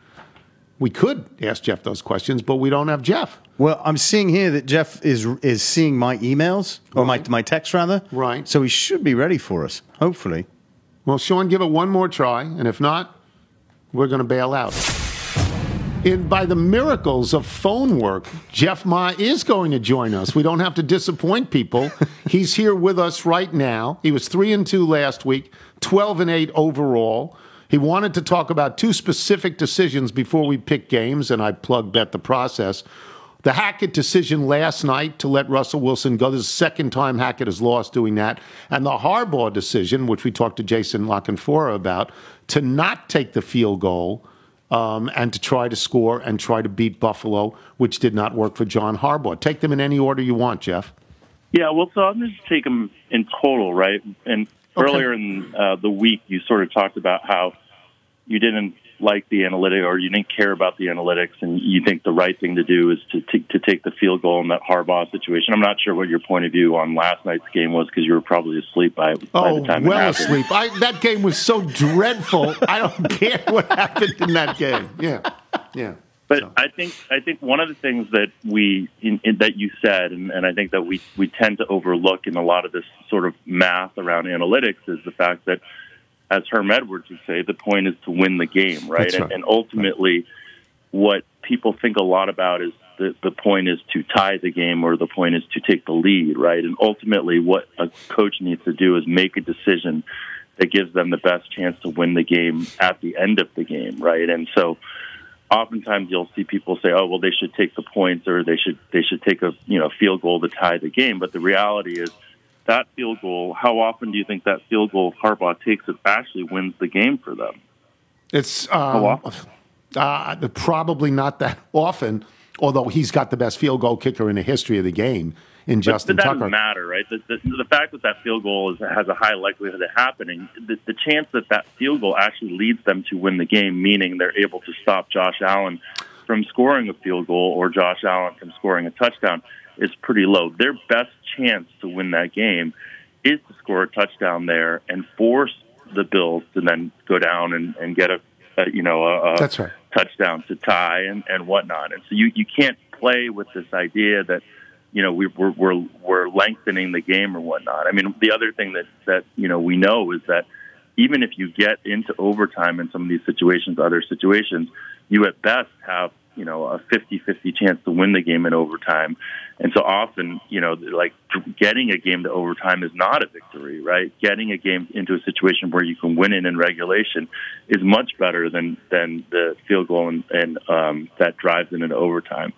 We could ask Jeff those questions, but we don't have Jeff. Well, I'm seeing here that Jeff is is seeing my emails or my my text rather. Right. So he should be ready for us. Hopefully. Well, Sean, give it one more try, and if not, we're going to bail out. In, by the miracles of phone work, Jeff Ma is going to join us. We don't have to disappoint people. He's here with us right now. He was three and two last week, twelve and eight overall. He wanted to talk about two specific decisions before we pick games, and I plug bet the process. The Hackett decision last night to let Russell Wilson go. This is the second time Hackett has lost doing that. And the Harbaugh decision, which we talked to Jason La Canfora about, to not take the field goal um, and to try to score and try to beat Buffalo, which did not work for John Harbaugh. Take them in any order you want, Jeff. Yeah, well, so I'm gonna just take them in total, right? And Okay. earlier in uh, the week, you sort of talked about how you didn't like the analytic or you didn't care about the analytics, and you think the right thing to do is to t- to take the field goal in that Harbaugh situation. I'm not sure what your point of view on last night's game was because you were probably asleep by, by Oh, the time it well happened. asleep. I, that game was so dreadful. I don't care what happened in that game. Yeah, yeah. But I think I think one of the things that we in, in, that you said, and, and I think that we we tend to overlook in a lot of this sort of math around analytics is the fact that, as Herm Edwards would say, the point is to win the game, right? That's And, and ultimately, what people think a lot about is the the point is to tie the game or the point is to take the lead, right? And ultimately, what a coach needs to do is make a decision that gives them the best chance to win the game at the end of the game, right? And so oftentimes you'll see people say, "Oh, well, they should take the points or they should they should take a you know field goal to tie the game." But the reality is that field goal. How often do you think that field goal Harbaugh takes it actually wins the game for them? It's um, uh, probably not that often, although he's got the best field goal kicker in the history of the game in But- Justin but that Tucker. doesn't matter, right? The, the, the fact that that field goal is, has a high likelihood of happening, the, the chance that that field goal actually leads them to win the game, meaning they're able to stop Josh Allen from scoring a field goal or Josh Allen from scoring a touchdown, is pretty low. Their best chance to win that game is to score a touchdown there and force the Bills to then go down and, and get a, a you know a, a That's right. touchdown to tie and, and whatnot. And so you, you can't play with this idea that, you know, we, we're, we're, we're lengthening the game or whatnot. I mean, the other thing that, that, you know, we know is that even if you get into overtime in some of these situations, other situations, you at best have, you know, a 50-50 chance to win the game in overtime. And so often, you know, like getting a game to overtime is not a victory, right? Getting a game into a situation where you can win it in regulation is much better than than the field goal and, and um, that drives in an overtime.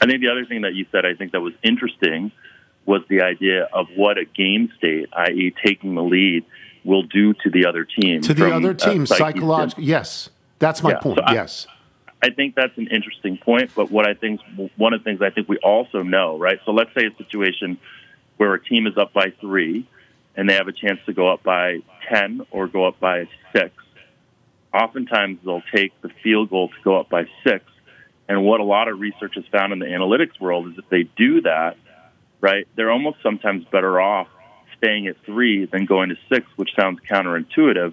I think the other thing that you said, I think that was interesting, was the idea of what a game state, i.e., taking the lead, will do to the other team. to the from other team, psyche psychologically. Yes, that's my Yeah, point. so yes. I think that's an interesting point. But what I think one of the things I think we also know, right? So let's say a situation where a team is up by three and they have a chance to go up by ten or go up by six. Oftentimes they'll take the field goal to go up by six And what a lot of research has found in the analytics world is if they do that, right, they're almost sometimes better off staying at three than going to six, which sounds counterintuitive.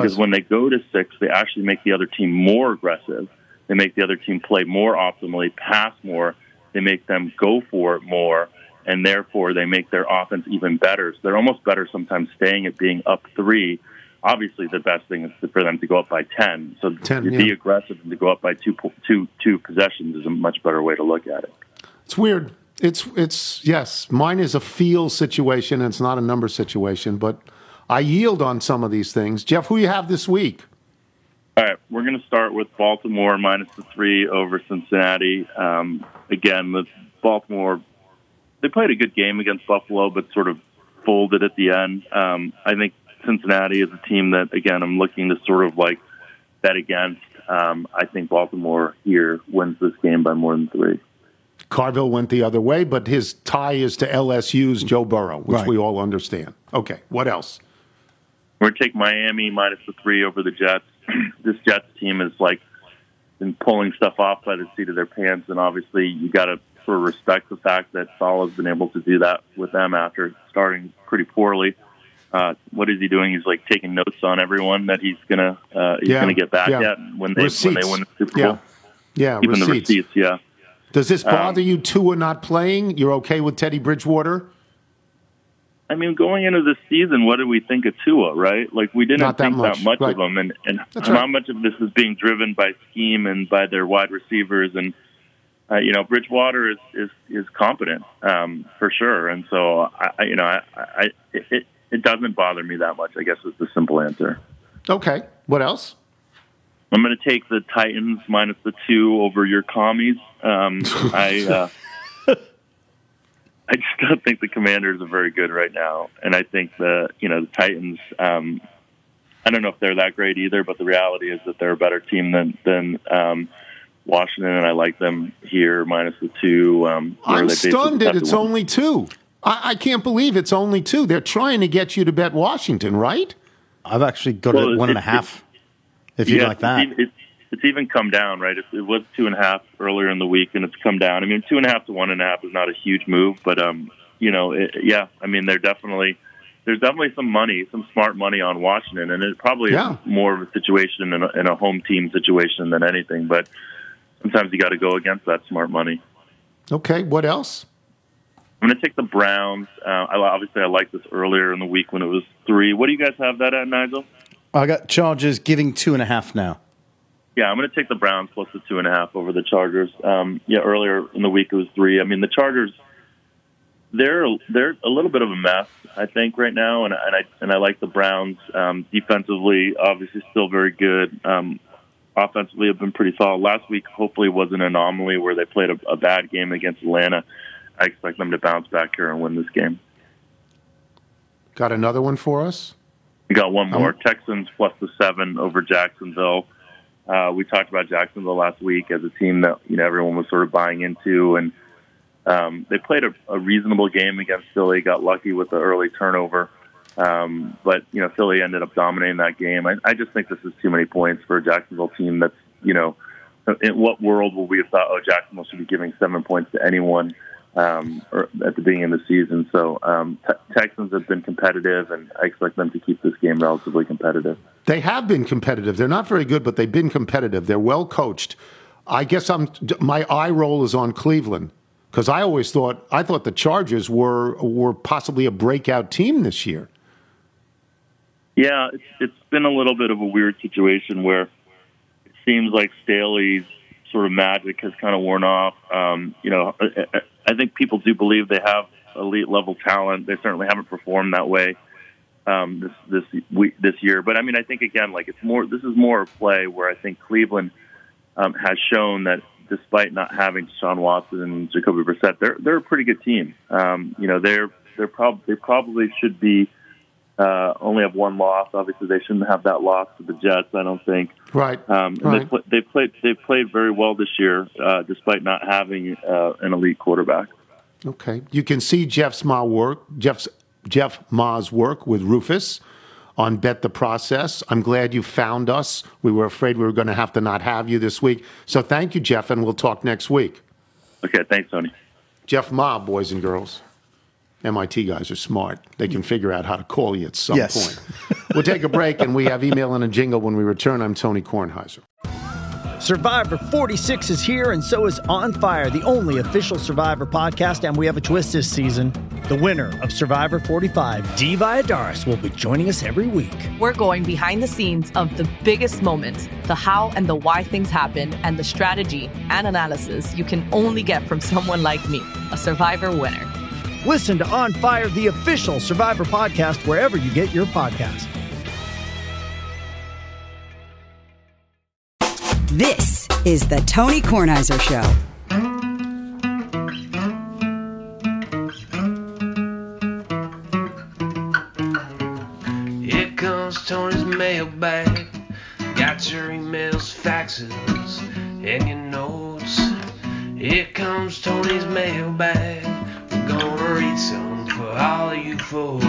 Because when they go to six, they actually make the other team more aggressive. They make the other team play more optimally, pass more. They make them go for it more, and therefore they make their offense even better. So they're almost better sometimes staying at being up three. Obviously, the best thing is for them to go up by ten. So 10, to yeah. be aggressive and to go up by two, two, two possessions is a much better way to look at it. It's weird. It's it's yes. Mine is a feel situation. and It's not a number situation, but I yield on some of these things. Jeff, who you have this week? All right, we're going to start with Baltimore minus the three over Cincinnati. Um, again, with Baltimore, they played a good game against Buffalo, but sort of folded at the end. Um, I think Cincinnati is a team that, again, I'm looking to sort of like bet against. Um, I think Baltimore here wins this game by more than three. Carville went the other way, but his tie is to LSU's Joe Burrow, which Right. we all understand. Okay, what else? We're going to take Miami minus the three over the Jets. This Jets team is like been pulling stuff off by the seat of their pants, and obviously you got to sort of respect the fact that Salah's been able to do that with them after starting pretty poorly. Uh, what is he doing? He's like taking notes on everyone that he's gonna uh, he's Yeah, gonna get back yeah. at when they when they win the Super Yeah. Bowl. Yeah, Even the receipts. receipts, yeah. Does this Um, bother you? Tua not playing? You're okay with Teddy Bridgewater? I mean, going into the season, what did we think of Tua, right? Like, we didn't Not that think much, that much right. of him. And, and That's how right. much of this is being driven by scheme and by their wide receivers. And, uh, you know, Bridgewater is, is, is competent, um, for sure. And so, I, I you know, I, I, it, it, it doesn't bother me that much, I guess is the simple answer. Okay. What else? I'm going to take the Titans minus the two over your commies. Um, I uh, I just don't think the Commanders are very good right now, and I think the you know the Titans. Um, I don't know if they're that great either, but the reality is that they're a better team than than um, Washington, and I like them here minus the two. Um, I'm they stunned that it's only two. I, I can't believe it's only two. They're trying to get you to bet Washington, right? I've actually got Well, it at one and a it- If you Yeah, like that, It's, even- it's, it's even come down, right? It, it was two and a half earlier in the week, and it's come down. I mean, two and a half to one and a half is not a huge move, but um, you know, it, yeah. I mean, they're definitely there's definitely some money, some smart money on Washington, and it probably Yeah. is more of a situation in a, in a home team situation than anything. But sometimes you got to go against that smart money. Okay. What else? I'm going to take the Browns. Uh, I, obviously, I liked this earlier in the week when it was three. What do you guys have that at, Nigel? I got Chargers giving two and a half now. Yeah, I'm going to take the Browns plus the two and a half over the Chargers. Um, yeah, earlier in the week it was three. I mean, the Chargers, they're they're a little bit of a mess, I think, right now, and, and I and I like the Browns um, defensively. Obviously, still very good. Um, offensively, have been pretty solid. Last week, hopefully, was an anomaly where they played a, a bad game against Atlanta. I expect them to bounce back here and win this game. Got another one for us? We got one more. Um, Texans plus the seven over Jacksonville. Uh, we talked about Jacksonville last week as a team that you know everyone was sort of buying into, and um, they played a, a reasonable game against Philly. Got lucky with the early turnover, um, but you know Philly ended up dominating that game. I, I just think this is too many points for a Jacksonville team. That's you know, in what world would we have thought? Oh, Jacksonville should be giving seven points to anyone um, at the beginning of the season. So um, te- Texans have been competitive, and I expect them to keep this game relatively competitive. They have been competitive. They're not very good, but they've been competitive. They're well coached. I guess I'm my eye roll is on Cleveland because I always thought I thought the Chargers were were possibly a breakout team this year. Yeah, it's, it's been a little bit of a weird situation where it seems like Staley's sort of magic has kind of worn off. Um, you know, I, think people do believe they have elite level talent. They certainly haven't performed that way um, this this week, this year. But I mean, I think again, like it's more. This is more a play where I think Cleveland um, has shown that despite not having Deshaun Watson and Jacoby Brissett, they're they're a pretty good team. Um, you know, they're they're prob- they probably should be uh, only have one loss. Obviously, they shouldn't have that loss to the Jets. I don't think. Right. Um, and Right. they, pl- they played they played very well this year, uh, despite not having uh, an elite quarterback. Okay, you can see Jeff's Ma work. Jeff's Jeff Ma's work with Rufus on Bet the Process. I'm glad you found us. We were afraid we were going to have to not have you this week. So thank you, Jeff, and we'll talk next week. Okay, thanks, Tony. Jeff Ma, boys and girls. MIT guys are smart. They can figure out how to call you at some Yes. point. We'll take a break, and we have email and a jingle when we return. I'm Tony Kornheiser. Survivor 46 is here, and so is On Fire, the only official Survivor podcast. And we have a twist this season. The winner of Survivor 45, Dee Valladares, will be joining us every week. We're going behind the scenes of the biggest moments, the how and the why things happen, and the strategy and analysis you can only get from someone like me, a Survivor winner. Listen to On Fire, the official Survivor podcast, wherever you get your podcast. This is the Tony Kornheiser Show. Here comes Tony's mailbag. Got your emails, faxes, and your notes. Here comes Tony's mailbag. We're read some for all you folks.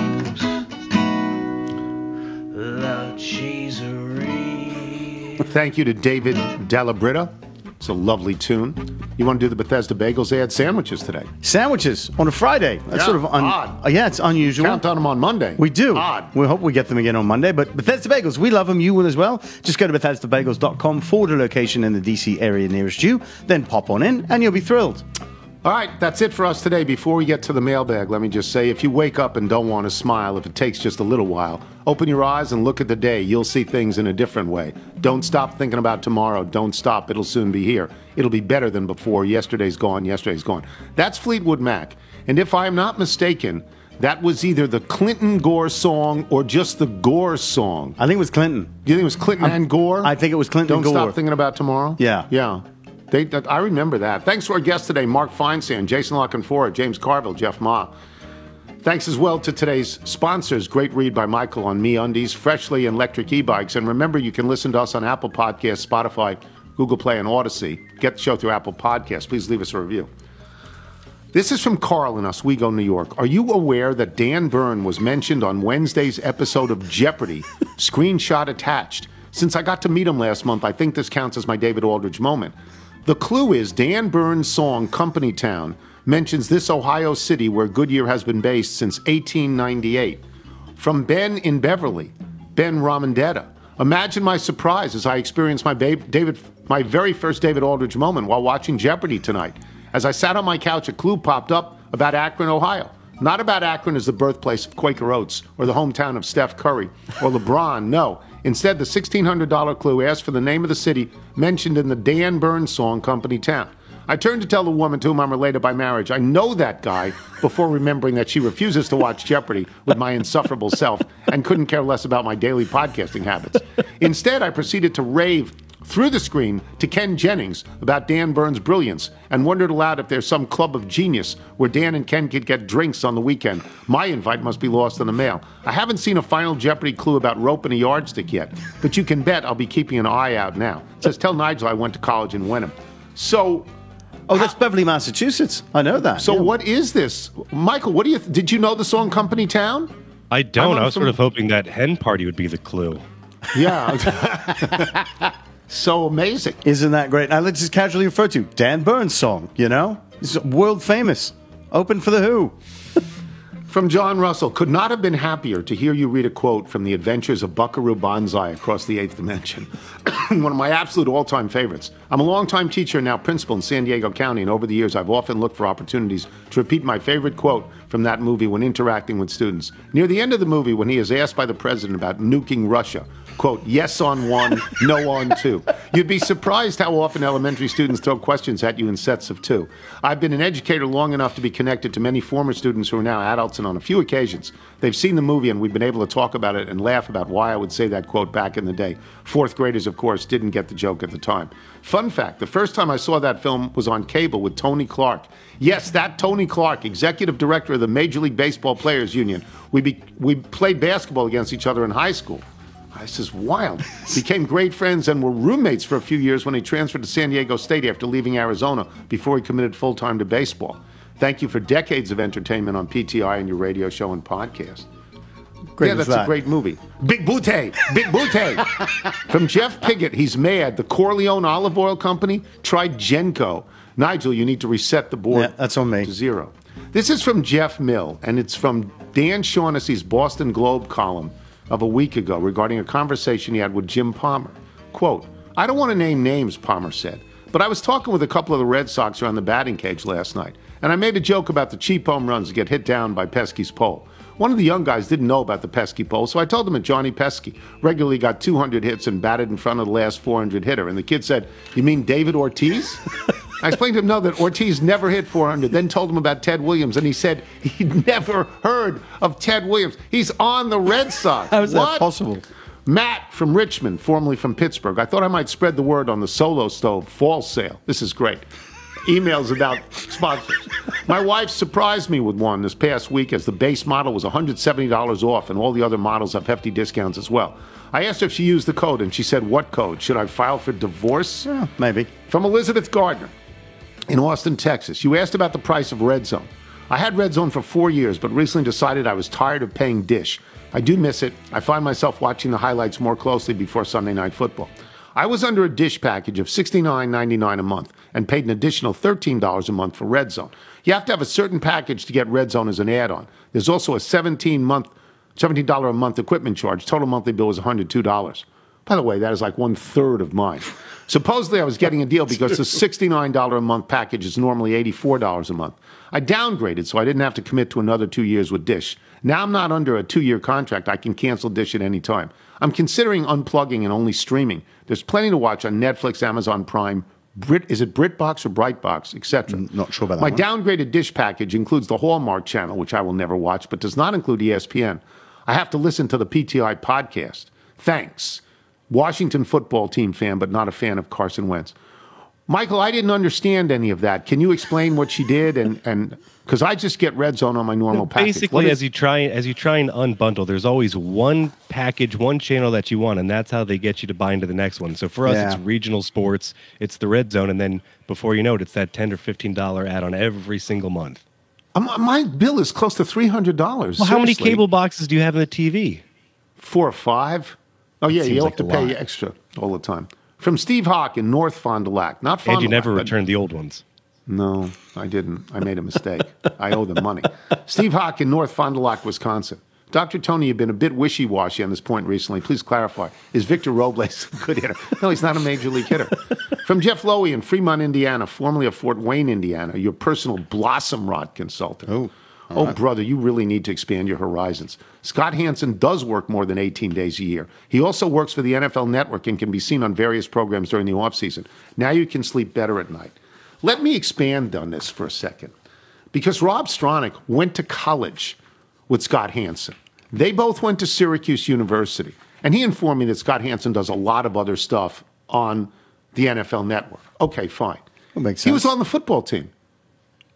La Cheeserie. Thank you to David Delabrita. It's a lovely tune. You want to do the Bethesda Bagels? They had sandwiches today. Sandwiches on a Friday. That's Yeah, sort of un- odd. Uh, yeah, it's unusual. Count on them on Monday. We do. Odd. We hope we get them again on Monday. But Bethesda Bagels, we love them. You will as well. Just go to BethesdaBagels.com, forward a location in the DC area nearest you, then pop on in, and you'll be thrilled. All right, that's it for us today. Before we get to the mailbag, let me just say if you wake up and don't want to smile, if it takes just a little while, open your eyes and look at the day. You'll see things in a different way. Don't stop thinking about tomorrow. Don't stop. It'll soon be here. It'll be better than before. Yesterday's gone. Yesterday's gone. That's Fleetwood Mac. And if I'm not mistaken, that was either the Clinton Gore song or just the Gore song. I think it was Clinton. Do you think it was Clinton and Gore? I think it was Clinton Don't Gore. stop thinking about tomorrow. Yeah. Yeah. They, I remember that. Thanks to our guests today, Mark Feinsand, Jason La Canfora, James Carville, Jeff Ma. Thanks as well to today's sponsors. Great read by Michael on MeUndies, Freshly and Electric E-Bikes. And remember, you can listen to us on Apple Podcasts, Spotify, Google Play, and Audacy. Get the show through Apple Podcasts. Please leave us a review. This is from Carl in Oswego, New York. Are you aware that Dan Byrne was mentioned on Wednesday's episode of Jeopardy? Screenshot attached. Since I got to meet him last month, I think this counts as my David Aldridge moment. The clue is Dan Burns' song Company Town mentions this Ohio city where Goodyear has been based since 1898. From Ben in Beverly, Ben Ramondetta. Imagine my surprise as I experienced my ba- David, my very first David Aldridge moment while watching Jeopardy tonight. As I sat on my couch, a clue popped up about Akron, Ohio. Not about Akron as the birthplace of Quaker Oats or the hometown of Steph Curry or LeBron. No. Instead, the $1,600 clue asked for the name of the city mentioned in the Dan Burns song Company Town. I turned to tell the woman to whom I'm related by marriage, I know that guy, before remembering that she refuses to watch Jeopardy with my insufferable self and couldn't care less about my daily podcasting habits. Instead, I proceeded to rave through the screen to Ken Jennings about Dan Burns' brilliance and wondered aloud if there's some club of genius where Dan and Ken could get drinks on the weekend. My invite must be lost in the mail. I haven't seen a final Jeopardy clue about rope and a yardstick yet, but you can bet I'll be keeping an eye out now. It says, Tell Nigel I went to college in Wenham. So. Oh, that's Beverly, Massachusetts. I know that. So what is this, Michael? What do you did you know the song Company Town? I don't. I'm I was from- sort of hoping that hen party would be the clue. Yeah. so amazing. Isn't that great? Now let's just casually refer to Dan Burns' song, you know? It's world famous. Open for the Who. From John Russell, could not have been happier to hear you read a quote from the adventures of Buckaroo Banzai across the eighth dimension. One of my absolute all time favorites. I'm a longtime teacher and now principal in San Diego County, and over the years I've often looked for opportunities to repeat my favorite quote from that movie when interacting with students. Near the end of the movie, when he is asked by the president about nuking Russia, quote, yes on one, no on two. You'd be surprised how often elementary students throw questions at you in sets of two. I've been an educator long enough to be connected to many former students who are now adults, and on a few occasions, they've seen the movie and we've been able to talk about it and laugh about why I would say that quote back in the day. Fourth graders, of course, didn't get the joke at the time. Fun fact the first time I saw that film was on cable with Tony Clark. Yes, that Tony Clark, executive director of the Major League Baseball Players Union. We, be, we played basketball against each other in high school. This is wild. Became great friends and were roommates for a few years when he transferred to San Diego State after leaving Arizona before he committed full time to baseball. Thank you for decades of entertainment on PTI and your radio show and podcast. Great yeah, that's that. a great movie. Big Booty, Big Booty. From Jeff Piggott, he's mad. The Corleone Olive Oil Company tried Genco. Nigel, you need to reset the board. Yeah, that's on me. To zero. This is from Jeff Mill, and it's from Dan Shaughnessy's Boston Globe column of a week ago regarding a conversation he had with Jim Palmer. Quote, I don't want to name names, Palmer said, but I was talking with a couple of the Red Sox around the batting cage last night, and I made a joke about the cheap home runs get hit down by Pesky's pole. One of the young guys didn't know about the Pesky pole, so I told him that Johnny Pesky regularly got 200 hits and batted in front of the last 400 hitter. And the kid said, You mean David Ortiz? I explained to him, no, that Ortiz never hit 400, then told him about Ted Williams, and he said he'd never heard of Ted Williams. He's on the Red Sox. How is that possible? Matt from Richmond, formerly from Pittsburgh. I thought I might spread the word on the solo stove fall sale. This is great. Emails about sponsors. My wife surprised me with one this past week as the base model was $170 off and all the other models have hefty discounts as well. I asked her if she used the code and she said, What code? Should I file for divorce? Yeah, maybe. From Elizabeth Gardner in Austin, Texas. You asked about the price of Red Zone. I had Red Zone for four years, but recently decided I was tired of paying Dish. I do miss it. I find myself watching the highlights more closely before Sunday Night Football. I was under a Dish package of $69.99 a month and paid an additional $13 a month for Red Zone. You have to have a certain package to get Red Zone as an add-on. There's also a 17 month, $17 a month equipment charge. Total monthly bill was $102. By the way, that is like one third of mine. Supposedly, I was getting a deal because the $69 a month package is normally $84 a month. I downgraded so I didn't have to commit to another two years with Dish. Now I'm not under a two year contract. I can cancel Dish at any time. I'm considering unplugging and only streaming. There's plenty to watch on Netflix, Amazon Prime, Brit, is it BritBox or Brightbox, etc. Not sure about that My one. downgraded dish package includes the Hallmark channel, which I will never watch, but does not include ESPN. I have to listen to the PTI podcast. Thanks. Washington football team fan, but not a fan of Carson Wentz. Michael, I didn't understand any of that. Can you explain what she did? And and because I just get red zone on my normal package. Basically, is- as you try as you try and unbundle, there's always one package, one channel that you want, and that's how they get you to buy into the next one. So for us, Yeah. it's regional sports, it's the red zone, and then before you know it, it's that ten or fifteen dollar add on every single month. Um, my bill is close to three hundred dollars. Well, how many cable boxes do you have in the TV? Four or five. Oh yeah, you have like to pay lot. extra all the time. From Steve Hawk in North Fond du Lac, not Fond And you du Lac, never returned the old ones. No, I didn't. I made a mistake. I owe them money. Steve Hawk in North Fond du Lac, Wisconsin. Dr. Tony, you've been a bit wishy washy on this point recently. Please clarify. Is Victor Robles a good hitter? No, he's not a major league hitter. From Jeff Lowy in Fremont, Indiana, formerly of Fort Wayne, Indiana, your personal blossom rod consultant. Oh, oh right. brother, you really need to expand your horizons. Scott Hansen does work more than 18 days a year. He also works for the NFL Network and can be seen on various programs during the offseason. Now you can sleep better at night. Let me expand on this for a second. Because Rob Stronach went to college with Scott Hansen. They both went to Syracuse University. And he informed me that Scott Hansen does a lot of other stuff on the NFL network. Okay, fine. That makes He was on the football team.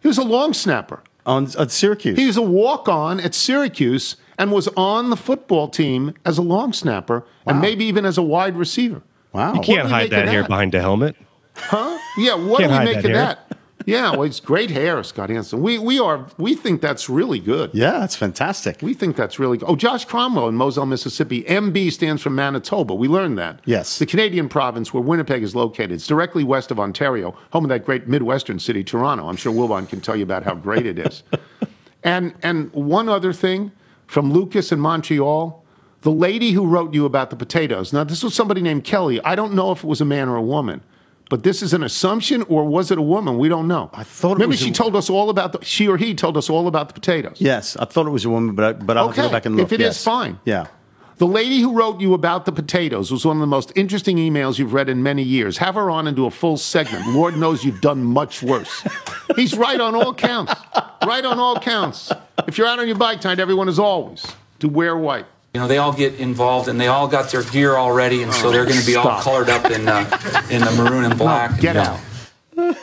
He was a long snapper. On at Syracuse. He was a walk on at Syracuse and was on the football team as a long snapper and maybe even as a wide receiver. Wow. You What do can't we hide make of that hair behind a helmet. Huh? Yeah, what Can't do we hide make that of hair. that? Yeah, well, it's great hair, Scott Hansen. We we are we think that's really good. Yeah, that's fantastic. We think that's really good. Oh, Josh Cromwell in Moselle, Mississippi. MB stands for Manitoba. We learned that. Yes. The Canadian province where Winnipeg is located. It's directly west of Ontario, home of that great Midwestern city, Toronto. I'm sure Wilbon can tell you about how great it is. and and one other thing from Lucas in Montreal, the lady who wrote you about the potatoes. Now, this was somebody named Kelly. I don't know if it was a man or a woman. But this is an assumption, or was it a woman? We don't know. I thought it Maybe was she a- told us all about the. She or he told us all about the potatoes. Yes, I thought it was a woman, but I, but I'll Okay, go back and look. if it is, yes. fine. Yeah. The lady who wrote you about the potatoes was one of the most interesting emails you've read in many years. Have her on and do a full segment. Lord knows you've done much worse. He's right on all counts. Right on all counts. If you're out on your bike tonight, everyone is always to wear white. You know, they all get involved and they all got their gear already, and so they're going to be all colored up in uh, in the maroon and black. get Yeah. out.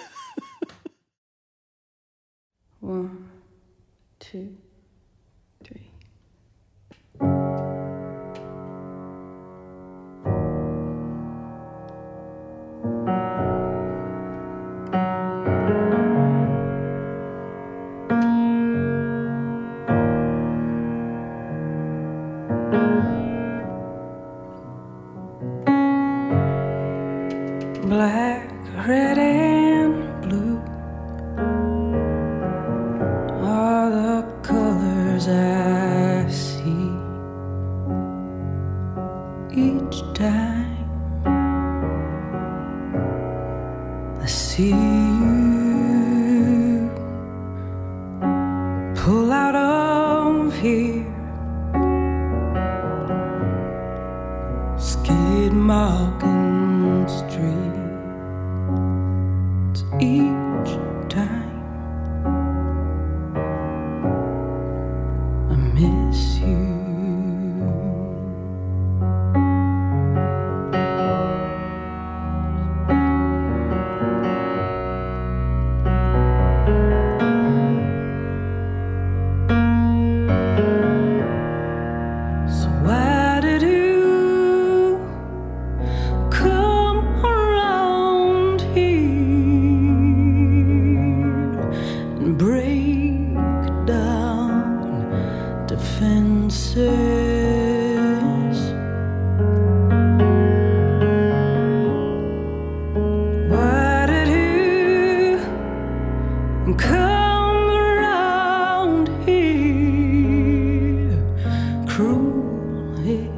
Cruel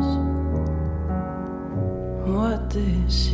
is what this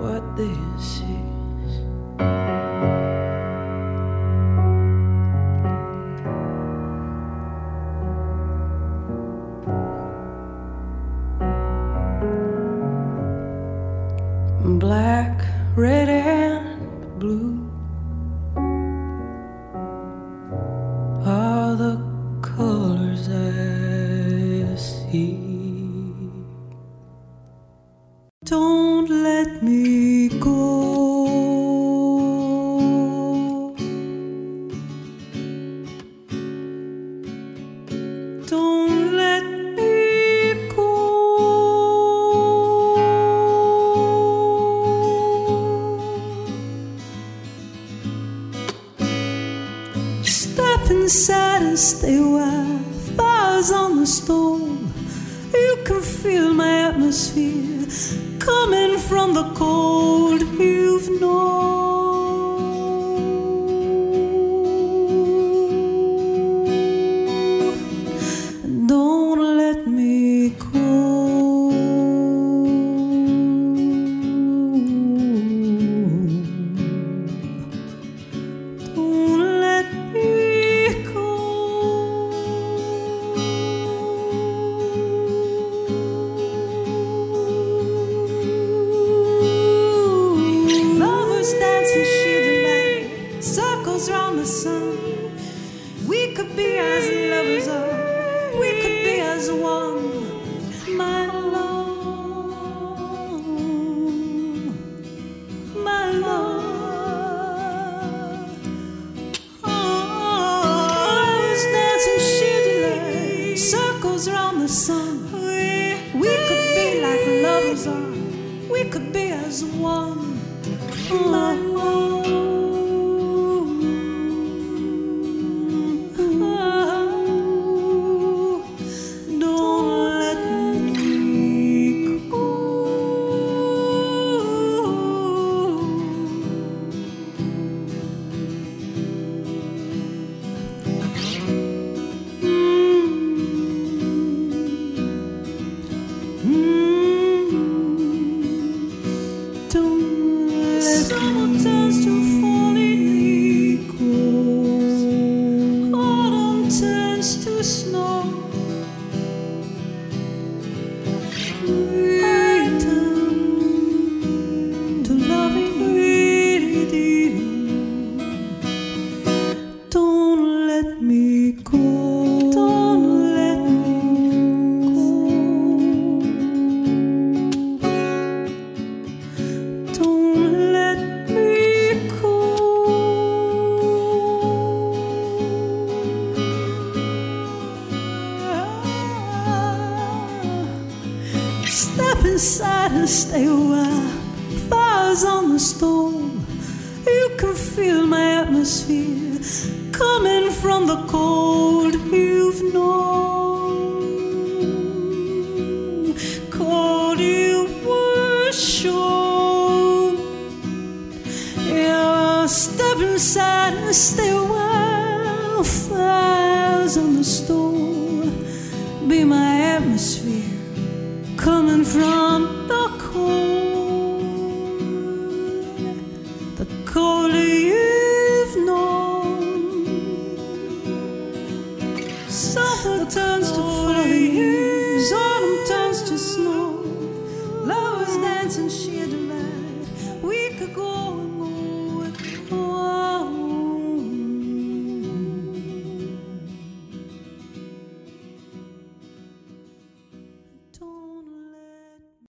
what this is.